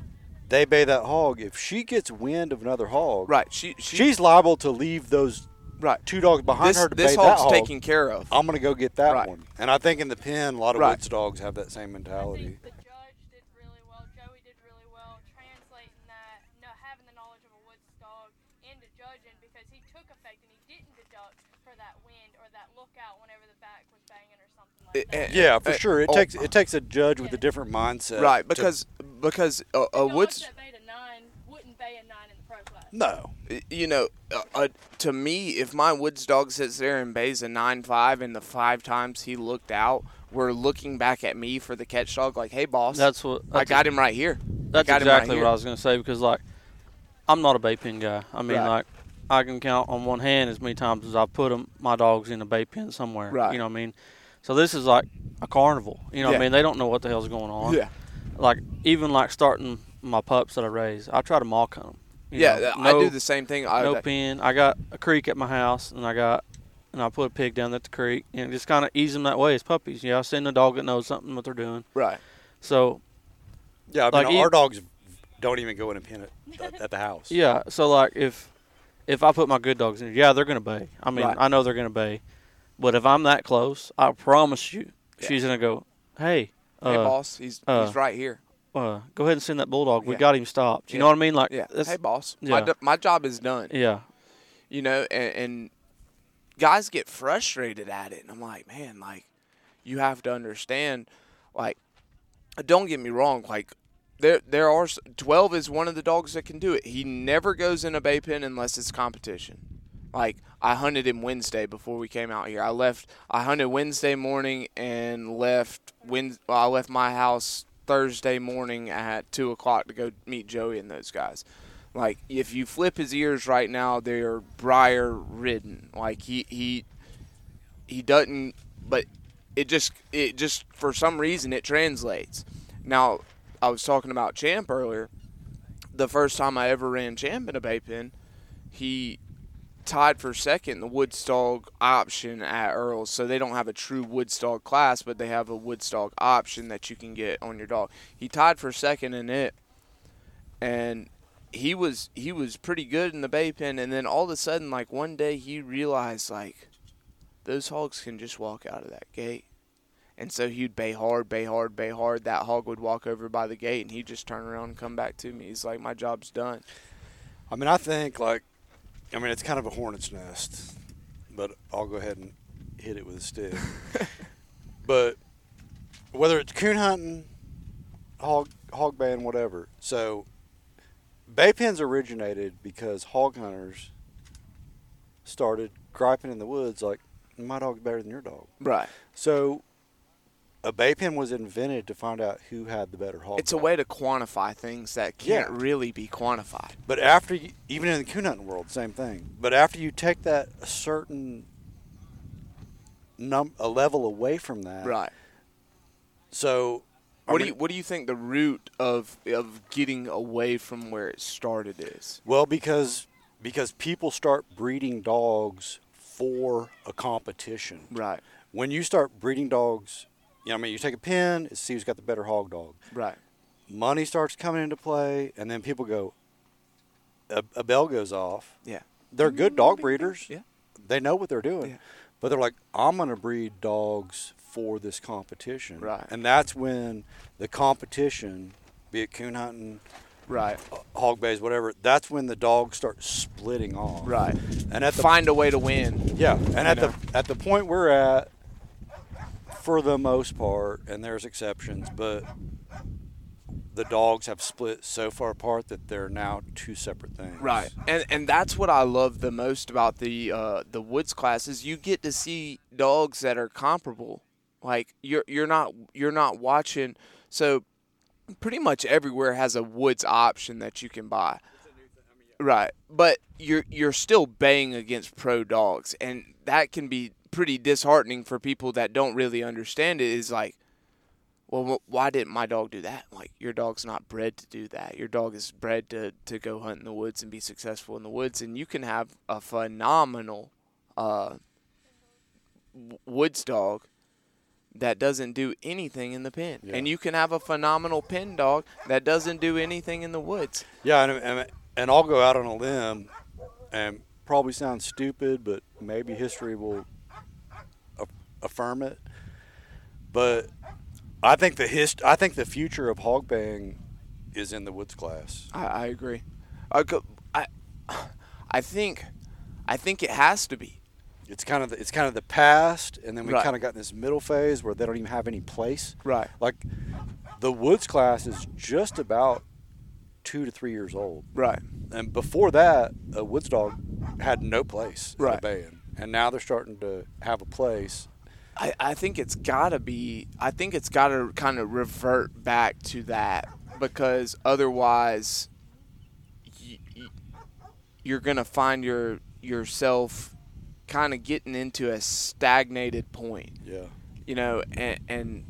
they bay that hog. If she gets wind of another hog, right she, she she's liable to leave those right two dogs behind this her to this bay that hog's hog. taken care of I'm gonna go get that Right. one. And I think in the pen, a lot of Right. woods dogs have that same I mentality. think the judge did really well. Joey did really well translating that, no, having the knowledge of a woods dog into judging because he took effect and he didn't deduct for that wind or that lookout whenever the back was banging or something like that. Yeah, for Uh, sure. It oh. takes it takes a judge with a different mindset. right to- because because a, a Dogs woods that bayed a nine wouldn't bay a nine in the pro class. no, you know, uh, uh, to me, if my woods dog sits there and bays a nine five, and the five times he looked out were looking back at me for the catch dog, like, "Hey, boss, That's what I that's got him right here." That's right exactly here. what I was going to say because, like, I'm not a bay pin guy. I mean, Right. like, I can count on one hand as many times as I've put 'em- my dogs in a bay pen somewhere. Right. You know what I mean? So this is like a carnival. You know what I mean? They don't know what the hell's going on. Yeah, Like, even like starting my pups that I raise, I try to malk hunt 'em. You yeah, know, I no- do the same thing. I, no that- pen. I got a creek at my house, and I got and I put a pig down at the creek, and just kind of ease them that way as puppies. Yeah, I send a dog that knows something what they're doing. right. So yeah. I mean, Like, our e- you- dogs don't even go in a pen at, at the house. (laughs) yeah, so like if if I put my good dogs in, yeah, they're gonna bay. I mean, Right. I know they're gonna bay, but if I'm that close, I promise you, Yeah. she's gonna go, hey. Hey, Uh, boss, he's uh, he's right here. Uh, go ahead and send that bulldog. We Yeah. got him stopped. You Yeah. know what I mean? Like, Yeah. Hey, boss, my, do- my job is done. yeah, You know, and, and guys get frustrated at it, and I'm like, man, like, you have to understand, like, don't get me wrong, like. There, there are twelve is one of the dogs that can do it. He never goes in a bay pen unless it's competition. Like I hunted him Wednesday before we came out here. I left. I hunted Wednesday morning and left. Wed. Well, I left my house Thursday morning at two o'clock to go meet Joey and those guys. Like if you flip his ears right now, they're briar ridden. Like he he he doesn't. But it just it just for some reason it translates. Now I was talking about Champ earlier. The first time I ever ran Champ in a bay pen, he tied for second in the Woods dog option at Earl's. So they don't have a true Woods dog class, but they have a Woods dog option that you can get on your dog. He tied for second in it, and he was he was pretty good in the bay pen. And then all of a sudden, like one day, he realized like those hogs can just walk out of that gate. And so he'd bay hard, bay hard, bay hard. That hog would walk over by the gate, and he'd just turn around and come back to me. He's like, "My job's done." I mean, I think like I mean, it's kind of a hornet's nest, but I'll go ahead and hit it with a stick. (laughs) but whether it's coon hunting, hog hog baying, whatever. So bay pens originated because hog hunters started griping in the woods like my dog's better than your dog. Right. So a bay pen was invented to find out who had the better hog. It's a way to quantify things that can't Yeah. really be quantified. But after, you, even in the coon hunting world, same thing. But after you take that a certain num a level away from that, Right. So, I What do you What do you think the root of of getting away from where it started is? Well, because because people start breeding dogs for a competition. Right. When you start breeding dogs, you know, I mean, you take a pin, see who's got the better hog dog. Right. Money starts coming into play, and then people go. A, a bell goes off. Yeah. They're good dog breeders. Yeah. They know what they're doing. Yeah. But they're like, I'm going to breed dogs for this competition. Right. And that's when the competition, be it coon hunting, Right. Uh, hog bays, whatever, that's when the dogs start splitting off. Right. And at the Find a way to win. yeah, and at know? the at the point we're at, for the most part, and there's exceptions, but the dogs have split so far apart that they're now two separate things. Right. And and that's what I love the most about the uh, the woods classes. You get to see dogs that are comparable. Like you're you're not you're not watching so pretty much everywhere has a woods option that you can buy. Right. But you're you're still baying against pro dogs and that can be pretty disheartening for people that don't really understand it is like well, why didn't my dog do that? Like, your dog's not bred to do that. Your dog is bred to, to go hunt in the woods and be successful in the woods. And you can have a phenomenal uh, woods dog that doesn't do anything in the pen. And you can have a phenomenal pen dog that doesn't do anything in the woods. Yeah, and, and and I'll go out on a limb, and probably sound stupid, but maybe history will affirm it. But I think the hist- I think the future of hog baying is in the woods class. I, I agree. I, I, I think, I think it has to be. It's kind of the, it's kind of the past, and then we Right. kind of got in this middle phase where they don't even have any place. Right. Like the woods class is just about two to three years old, Right. and before that, a woods dog had no place in Right. a baying, and now they're starting to have a place. I, I think it's gotta be I think it's gotta kind of revert back to that because otherwise y- y- you're gonna find your yourself kind of getting into a stagnated point Yeah. you know and, and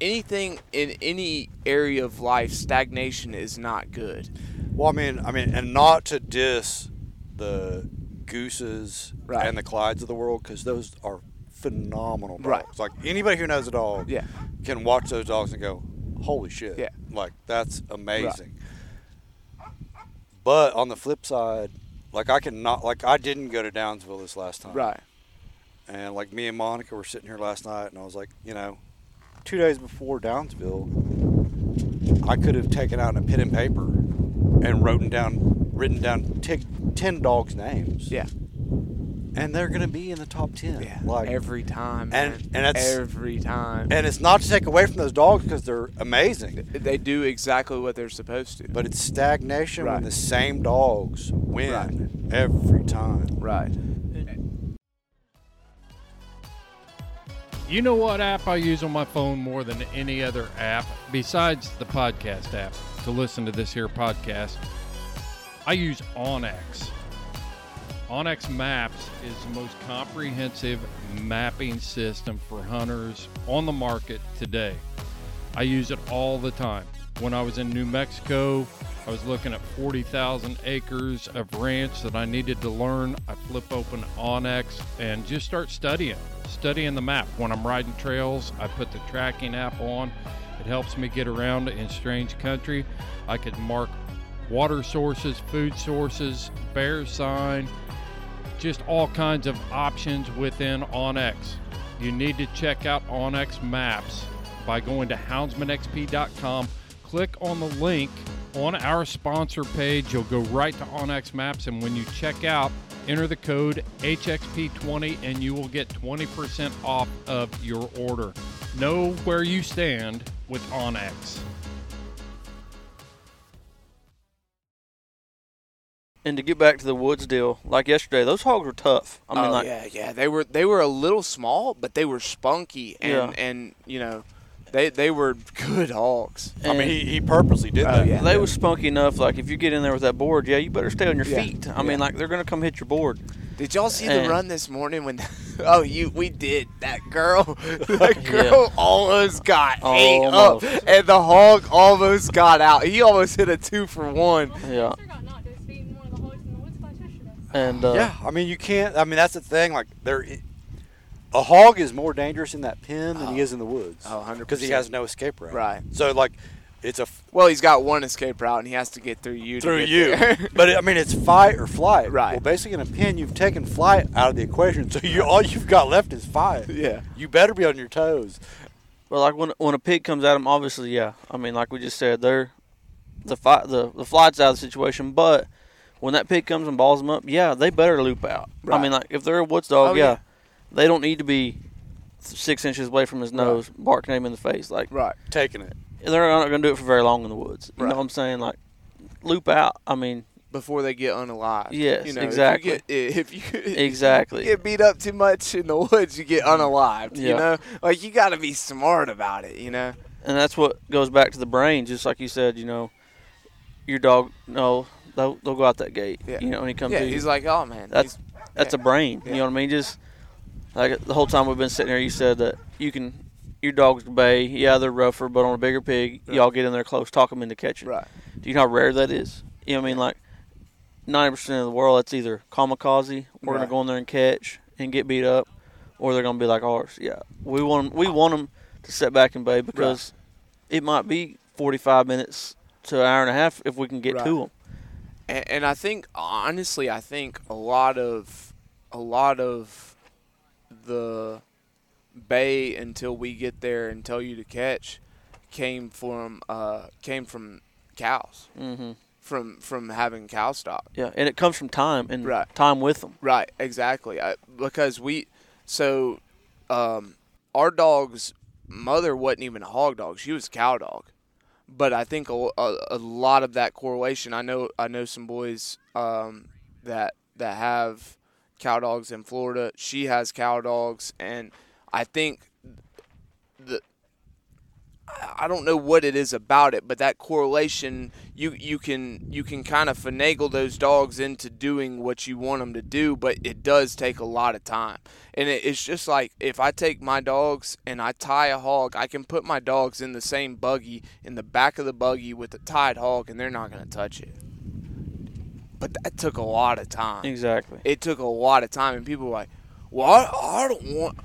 anything in any area of life stagnation is not good Well, I mean, I mean, and not to diss the gooses Right. and the Clydes of the world because those are phenomenal dogs. Right. Like anybody who knows a dog Yeah. can watch those dogs and go, "Holy shit!" Yeah. Like that's amazing. But on the flip side, like I can not like I didn't go to Downsville this last time. right And like me and Monica were sitting here last night, and I was like, you know, two days before Downsville, I could have taken out a pen and paper and written down, written down t- ten dogs' names. yeah and they're gonna be in the top ten. yeah like every time and- man. and it's- every time And it's not to take away from those dogs because they're amazing, they do exactly what they're supposed to but it's stagnation when the same dogs win Right. every time. right You know what app I use on my phone more than any other app besides the podcast app to listen to this here podcast? I use onX. onX Maps is the most comprehensive mapping system for hunters on the market today. I use it all the time. When I was in New Mexico, I was looking at 40,000 acres of ranch that I needed to learn. I flip open onX and just start studying, studying the map. When I'm riding trails, I put the tracking app on. It helps me get around in strange country. I could mark water sources, food sources, bear sign, just all kinds of options within onX. You need to check out onX Maps by going to houndsmanxp.com. Click on the link on our sponsor page. You'll go right to onX Maps, and when you check out, Enter the code HXP20 and you will get 20% off of your order. Know where you stand with onX. And to get back to the woods deal, like yesterday, those hogs were tough. I mean, oh like yeah, yeah. They were they were a little small, but they were spunky and Yeah. and you know, they they were good hogs. I mean, he, he purposely did Oh, that. yeah. they was spunky enough. Like if you get in there with that board, yeah, you better stay on your Yeah. feet. I mean, like they're gonna come hit your board. Did y'all see And- the run this morning when? (laughs) Oh, you we did. That girl, (laughs) that (laughs) girl almost got ate up, and the hog almost got out. He almost hit a two for one. Yeah, Monster got knocked to his feet in one of the hogs in the woods class yesterday. And uh, Yeah, I mean, you can't. I mean, that's the thing. Like, there, a hog is more dangerous in that pen than he is in the woods. Oh, 100%. Because he has no escape route. Right. So, like, it's a f- Well, he's got one escape route, and he has to get through you. to through get you. there. (laughs) but I mean, it's fight or flight. Right. Well, basically, in a pen, you've taken flight out of the equation, so you all you've got left is fight. yeah. You better be on your toes. Well, like when when a pig comes at him, obviously, yeah. I mean, like we just said, they're the fight the the flight's out of the situation. But when that pig comes and balls them up, yeah, they better loop out. I mean, like if they're a woods dog, Oh, yeah, yeah. they don't need to be six inches away from his nose, barking him in the face. Like Right. Taking it. they're not going to do it for very long in the woods. You Right. know what I'm saying? Like loop out. I mean, Before they get unalive. Yes, you know, exactly. If you, get, (laughs) if you Exactly. get beat up too much in the woods, you get unalived. You know, like you got to be smart about it. You know. and that's what goes back to the brain. Just like you said, you know, your dog. No, they'll, they'll go out that gate. Yeah. You know, when he comes Yeah. to. He's like, oh man. That's that's yeah. a brain. You know what I mean? Just like the whole time we've been sitting here, you said that you can your dogs bay. Yeah, they're rougher, but on a bigger pig, y'all get in there close, talk them into catching. right. Do you know how rare that is? You know what I mean? Like ninety percent of the world, that's either kamikaze, we're Right. gonna go in there and catch and get beat up, or they're gonna be like ours. Yeah, we want 'em- we want them to sit back and bay because it might be forty five minutes to an hour and a half if we can get Right. to them. And, and I think honestly, I think a lot of a lot of the bay until we get there and tell you to catch came from uh, came from cows hmm from from having cow stock. Yeah, and it comes from time and Right. time with them. Right, exactly. I, because we, so, um, our dog's mother wasn't even a hog dog; she was a cow dog. But I think a, a, a lot of that correlation. I know I know some boys um, that that have cow dogs in Florida. She has cow dogs, and I think the I don't know what it is about it, but that correlation you you can you can kind of finagle those dogs into doing what you want them to do, but it does take a lot of time. And it, it's just like if I take my dogs and I tie a hog, I can put my dogs in the same buggy in the back of the buggy with a tied hog, and they're not going to touch it. But that took a lot of time Exactly. it took a lot of time, and people were like, "Well, I, I don't want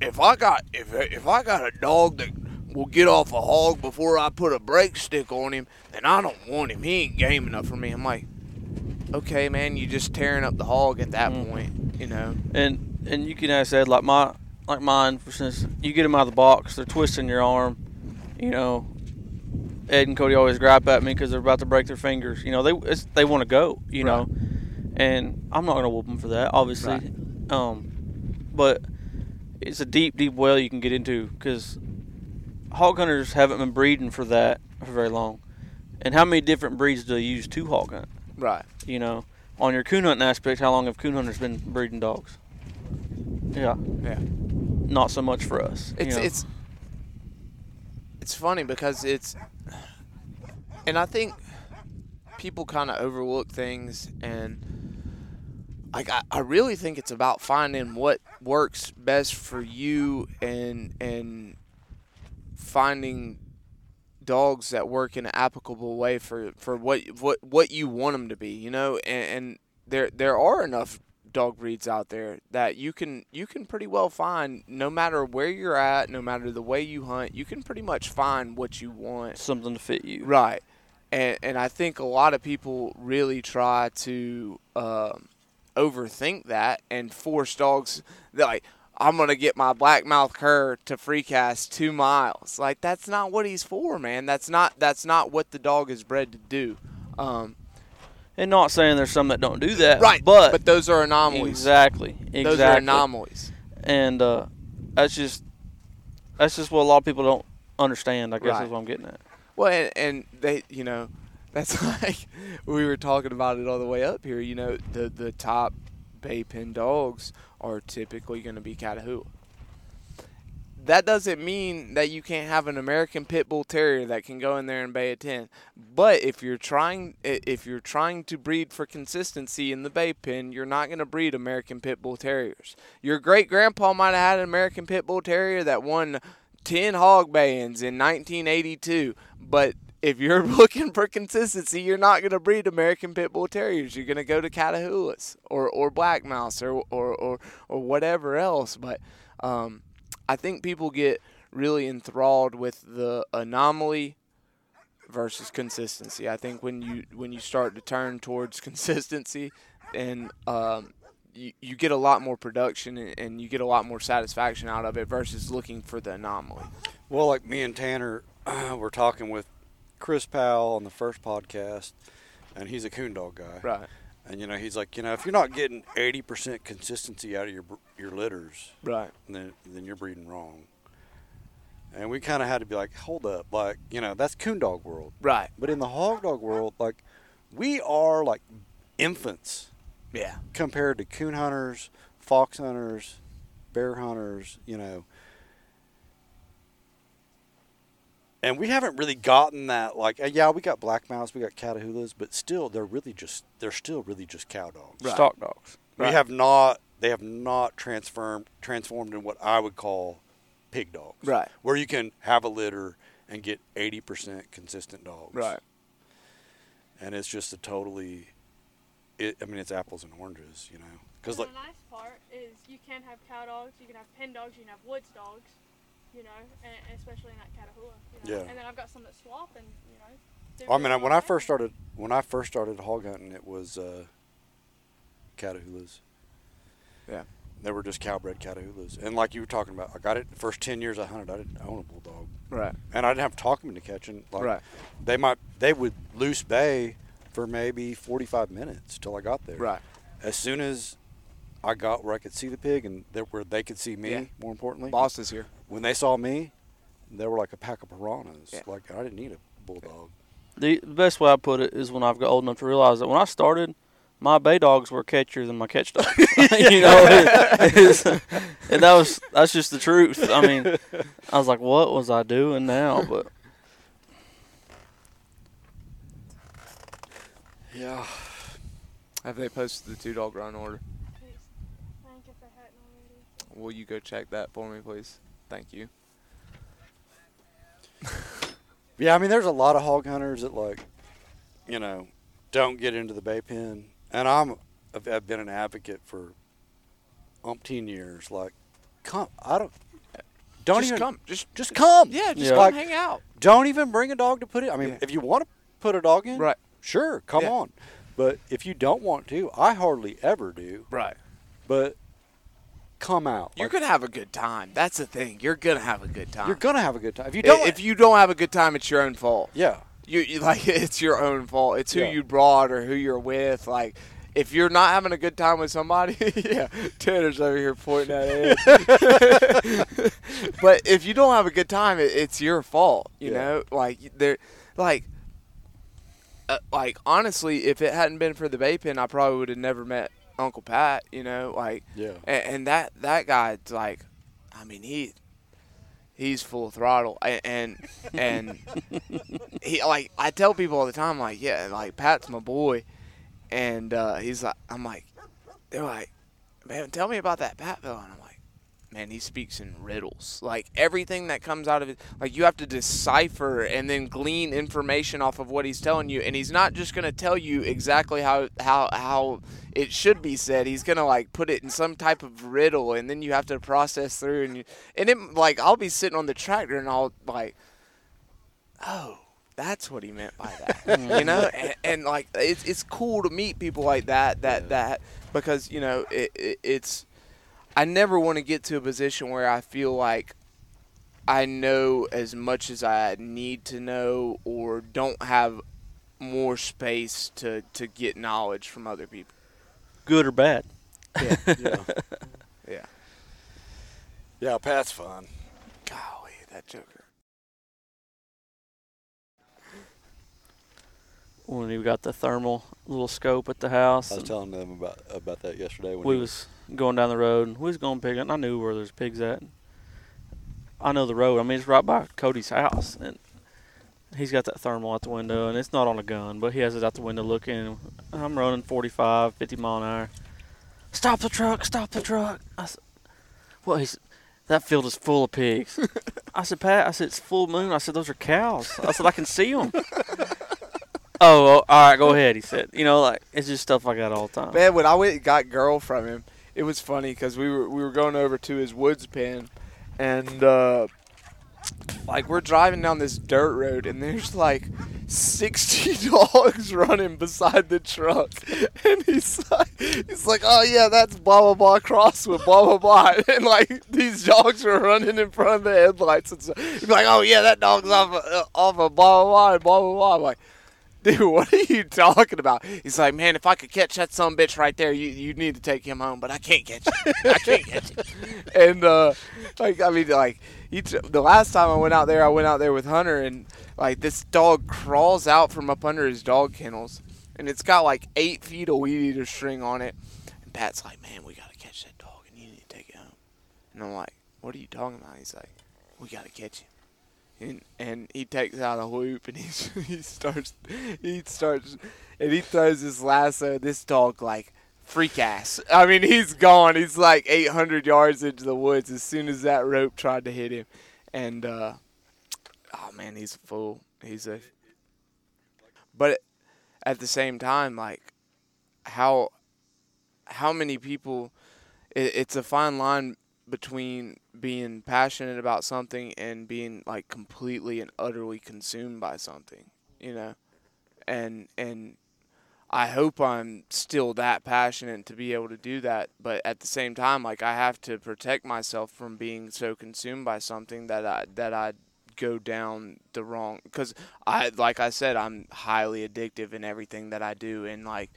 if I got if if I got a dog that will get off a hog before I put a brake stick on him, then I don't want him. He ain't game enough for me." I'm like, "Okay, man, you just tearing up the hog at that Mm. point, you know." and and you can ask Ed like my like mine for instance you get them out of the box they're twisting your arm you know Ed and Cody always gripe at me because they're about to break their fingers you know they it's, they want to go you know and I'm not gonna whoop them for that obviously um but it's a deep deep well you can get into because hog hunters haven't been breeding for that for very long and how many different breeds do they use to hog hunt Right. you know, on your coon hunting aspect, how long have coon hunters been breeding dogs? Yeah, Yeah. not so much for us. you It's know. it's it's funny because it's and I think people kind of overlook things and like I, I really think it's about finding what works best for you and and finding dogs that work in an applicable way for, for what what what you want them to be, you know, and, and there there are enough dog breeds out there that you can you can pretty well find no matter where you're at, no matter the way you hunt, you can pretty much find what you want. something to fit you. Right. And and I think a lot of people really try to um, overthink that and force dogs like I'm gonna get my blackmouth cur to free cast two miles. Like that's not what he's for, man. That's not that's not what the dog is bred to do. Um, And not saying there's some that don't do that, Right, But, but those are anomalies. Exactly, exactly. Those are anomalies. and uh, that's just that's just what a lot of people don't understand. I guess Right. is what I'm getting at. Well, and, and they, you know, that's (laughs) like we were talking about it all the way up here. You know, the the top bay pen dogs are typically going to be Catahoula. That doesn't mean that you can't have an American Pit Bull Terrier that can go in there and bay a ten. But if you're trying, if you're trying to breed for consistency in the bay pen, you're not going to breed American Pit Bull Terriers. Your great grandpa might have had an American Pit Bull Terrier that won 10 hog bayings in 1982, but if you're (laughs) looking for consistency, you're not going to breed American Pit Bull Terriers. You're going to go to Catahoulas or, or Black Mouth or, or, or, or whatever else. But um, I think people get really enthralled with the anomaly versus consistency. I think when you when you start to turn towards (laughs) consistency, and um, you, you get a lot more production and, and you get a lot more satisfaction out of it versus looking for the anomaly. Well, like me and Tanner (clears throat) were talking with Chris Powell on the first podcast, and he's a coon dog guy. Right. And you know, he's like, you know, if you're not getting 80% consistency out of your your litters, Right. then then you're breeding wrong. And we kind of had to be like, hold up, like you know, that's coon dog world. Right. But in the hog dog world, like we are like infants Yeah. compared to coon hunters, fox hunters, bear hunters, you know. And we haven't really gotten that like uh, yeah, we got black mouth, we got catahoulas, but still they're really just they're still really just cow dogs. Stock dogs. We have not they have not transformed transformed in what I would call pig dogs. Right. Where you can have a litter and get 80% consistent dogs. Right. And it's just a totally it, I mean it's apples and oranges, you know. Cuz like the nice part is you can have cow dogs, you can have pen dogs, you can have woods dogs, you know, and, and especially in that Catahoula. You know? Yeah. And then I've got some that swap and you know. I mean, really when I first started, when I first started hog hunting, it was uh, catahoulas. Yeah. They were just cowbred catahoulas, and like you were talking about, I got it the first ten years I hunted. I didn't own a bulldog, Right. and I didn't have to talk them into catching. Like, Right. They might, they would loose bay for maybe forty-five minutes till I got there. Right. As soon as I got where I could see the pig and there, where they could see me, Yeah. more importantly, Boston's here. when they saw me, they were like a pack of piranhas. Yeah. Like I didn't need a bulldog. The, the best way I put it is when I've got old enough to realize that when I started, my bay dogs were catchier than my catch dogs. (laughs) you know, it- and that was that's just the truth. I mean, I was like, what was I doing now? But Yeah. Have they posted the two dog run order? Please. Thank if they hadn't already. Will you go check that for me, please? Thank you. (laughs) Yeah, I mean, there's a lot of hog hunters that like, you know, don't get into the bay pen, and I'm I've, been an advocate for umpteen years. Like, come, I don't, don't just even come. Just just come. yeah. Just Yeah. come Like, hang out. don't even bring a dog to put it. I mean, Yeah. if you want to put a dog in, Right. Sure, come Yeah. on. But if you don't want to, I hardly ever do. Right. But come out. You're Like, gonna have a good time. That's the thing. You're gonna have a good time. you're gonna have a good time. If you don't, if you don't have a good time, it's your own fault. yeah, You, you like (laughs) it's your own fault. It's who Yeah. you brought or who you're with. Like if you're not having a good time with somebody, (laughs) yeah, Tanner's over here pointing at it. (laughs) but if you don't have a good time, it, it's your fault. You Yeah. know, like there, like. Uh, like honestly, if it hadn't been for the bay pen, I probably would have never met Uncle Pat. You know, like yeah. and, and that that guy's like, I mean he he's full throttle and and (laughs) he like I tell people all the time like yeah like Pat's my boy, and uh, he's like I'm like they're like man tell me about that Pat villain I'm like man he speaks in riddles. Like everything that comes out of it like you have to decipher and then glean information off of what he's telling you. And he's not just gonna tell you exactly how how how it should be said. He's gonna like put it in some type of riddle and then you have to process through and you and it like I'll be sitting on the tractor and I'll like oh that's what he meant by that (laughs) you know? And, and like it's, it's cool to meet people like that that that because you know it, it, it's i never want to get to a position where i feel like i know as much as i need to know or don't have more space to to get knowledge from other people. Good or bad. Yeah. (laughs) yeah. Yeah. Yeah, Pat's fun. Golly, that joker. When we got the thermal little scope at the house, I was telling them about about that yesterday. When we he was going down the road, and we was going pig hunting. I knew where there's pigs at. I know the road. I mean, it's right by Cody's house, and he's got that thermal out the window, and it's not on a gun, but he has it out the window looking. And I'm running 45, 50 mile an hour. Stop the truck! Stop the truck! I said, "Well, he's that field is full of pigs." (laughs) I said, "Pat," I said, "It's full moon." I said, "Those are cows." I said, "I can see them." oh, all right, go ahead. He said, "You know, like it's just stuff I got all the time." Man, when I went and got girl from him, it was funny because we were we were going over to his woods pen, and uh, like we're driving down this dirt road, and there's like sixty (laughs) dogs running beside the truck, (laughs) and he's like, he's like, oh yeah, that's blah blah blah cross with blah blah blah, (laughs) and like these dogs are running in front of the headlights, and so he's like, oh yeah, that dog's off of, uh, off of blah blah blah and blah blah blah. I'm like. Dude, what are you talking about? He's like, man, if I could catch that some bitch right there, you you need to take him home, but I can't catch him. I can't catch him. (laughs) And uh, like, I mean, like, he t- the last time I went out there, I went out there with Hunter, and like this dog crawls out from up under his dog kennels, and it's got like eight feet of weed eater string on it. And Pat's like, man, we gotta catch that dog, and you need to take it home. And I'm like, what are you talking about? He's like, we gotta catch him and and he takes out a hoop and (laughs) he he starts he starts and he throws his lasso. This dog like freak ass. I mean, he's gone. He's like 800 yards into the woods as soon as that rope tried to hit him, and uh, oh man, he's a fool. He's a. But at the same time, like how how many people? It, it's a fine line between being passionate about something and being like completely and utterly consumed by something, you know. And and I hope I'm still that passionate to be able to do that, but at the same time like I have to protect myself from being so consumed by something that I that I go down the wrong cuz I like I said I'm highly addictive in everything that I do and like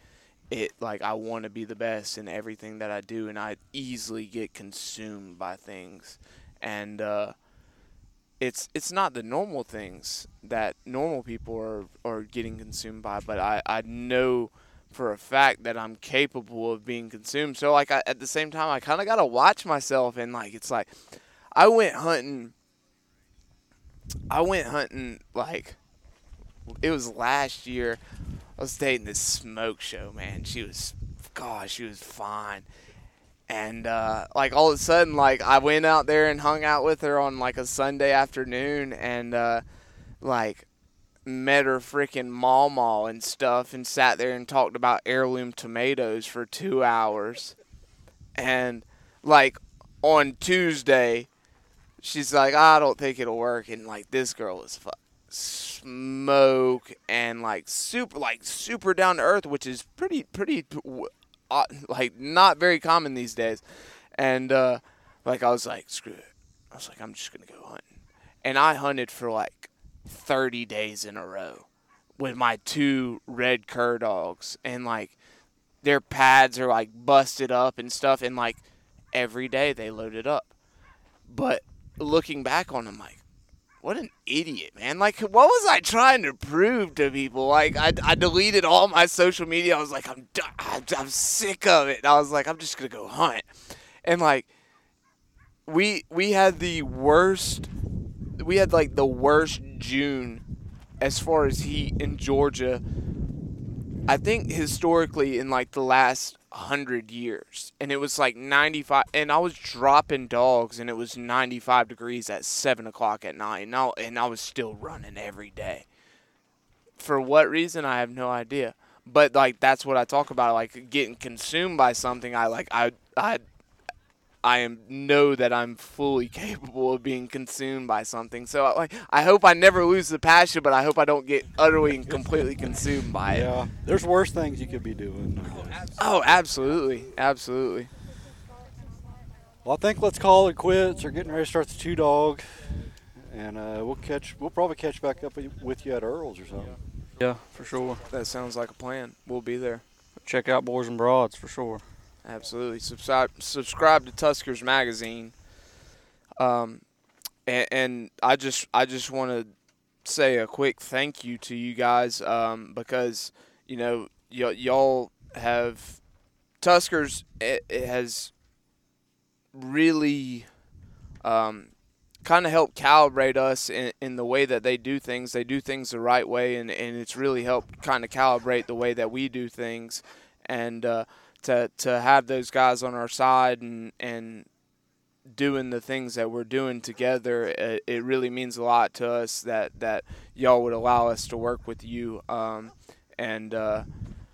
it like I want to be the best in everything that I do, and I easily get consumed by things, and uh, it's it's not the normal things that normal people are are getting consumed by, but I I know for a fact that I'm capable of being consumed. So like I, at the same time, I kind of gotta watch myself, and like it's like I went hunting. I went hunting like it was last year. I was dating this smoke show, man. She was, gosh, she was fine. And uh, like all of a sudden, like I went out there and hung out with her on like a Sunday afternoon, and uh, like met her freaking mama and stuff, and sat there and talked about heirloom tomatoes for two hours. And like on Tuesday, she's like, I don't think it'll work, and like this girl is fuck smoke and like super like super down to earth which is pretty pretty uh, like not very common these days. And uh like i was like screw it. I was like i'm just gonna go hunting and i hunted for like 30 days in a row with my two red cur dogs. And like their pads are like busted up and stuff. And like every day they loaded up. But looking back on them like what an idiot, man. Like, what was I trying to prove to people? Like, I, I deleted all my social media. I was like, I'm, I'm, I'm sick of it. And I was like, I'm just going to go hunt. And, like, we, we had the worst, we had, like, the worst June as far as heat in Georgia. I think historically in, like, the last hundred years, and it was like 95. And I was dropping dogs, and it was 95 degrees at seven o'clock at night, and I, and I was still running every day. For what reason, I have no idea. But like that's what I talk about, like getting consumed by something. I like I I I am know that I'm fully capable of being consumed by something. So like I hope I never lose the passion, but I hope I don't get utterly and completely consumed by it. Yeah, there's worse things you could be doing. Oh, absolutely, absolutely. Well, I think let's call it quits. We're getting ready to start the two dog, and uh, we'll catch. We'll probably catch back up with you at Earl's or something. Yeah, for sure. That sounds like a plan. We'll be there. Check out Boars and Broads for sure. Absolutely. Subscribe subscribe to Tuskers Magazine. Um, and, and I just I just want to say a quick thank you to you guys um, because you know y- y'all have Tuskers it, it has really um, kind of helped calibrate us in, in the way that they do things. They do things the right way, and, and it's really helped kind of calibrate the way that we do things. And uh, to to have those guys on our side and and doing the things that we're doing together, it, it really means a lot to us that that y'all would allow us to work with you. Um, and uh,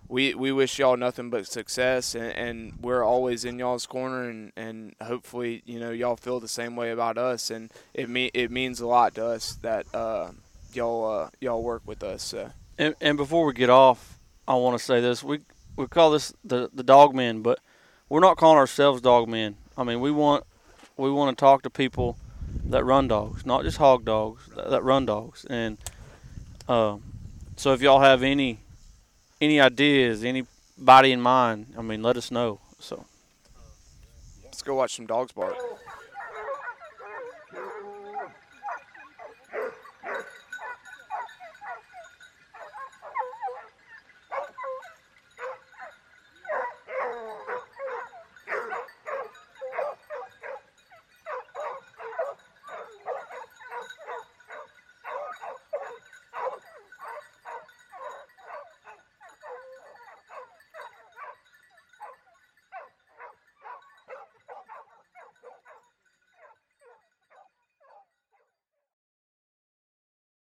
we we wish y'all nothing but success, and, and we're always in y'all's corner, and, and hopefully you know y'all feel the same way about us, and it me it means a lot to us that uh, y'all uh, y'all work with us. So. And, and before we get off, I want to say this: we we call this the the dog men, but we're not calling ourselves dog men. I mean, we want we want to talk to people that run dogs, not just hog dogs that, run dogs. And um, so, if y'all have any any ideas, anybody in mind, I mean, let us know. So Let's go watch some dogs bark.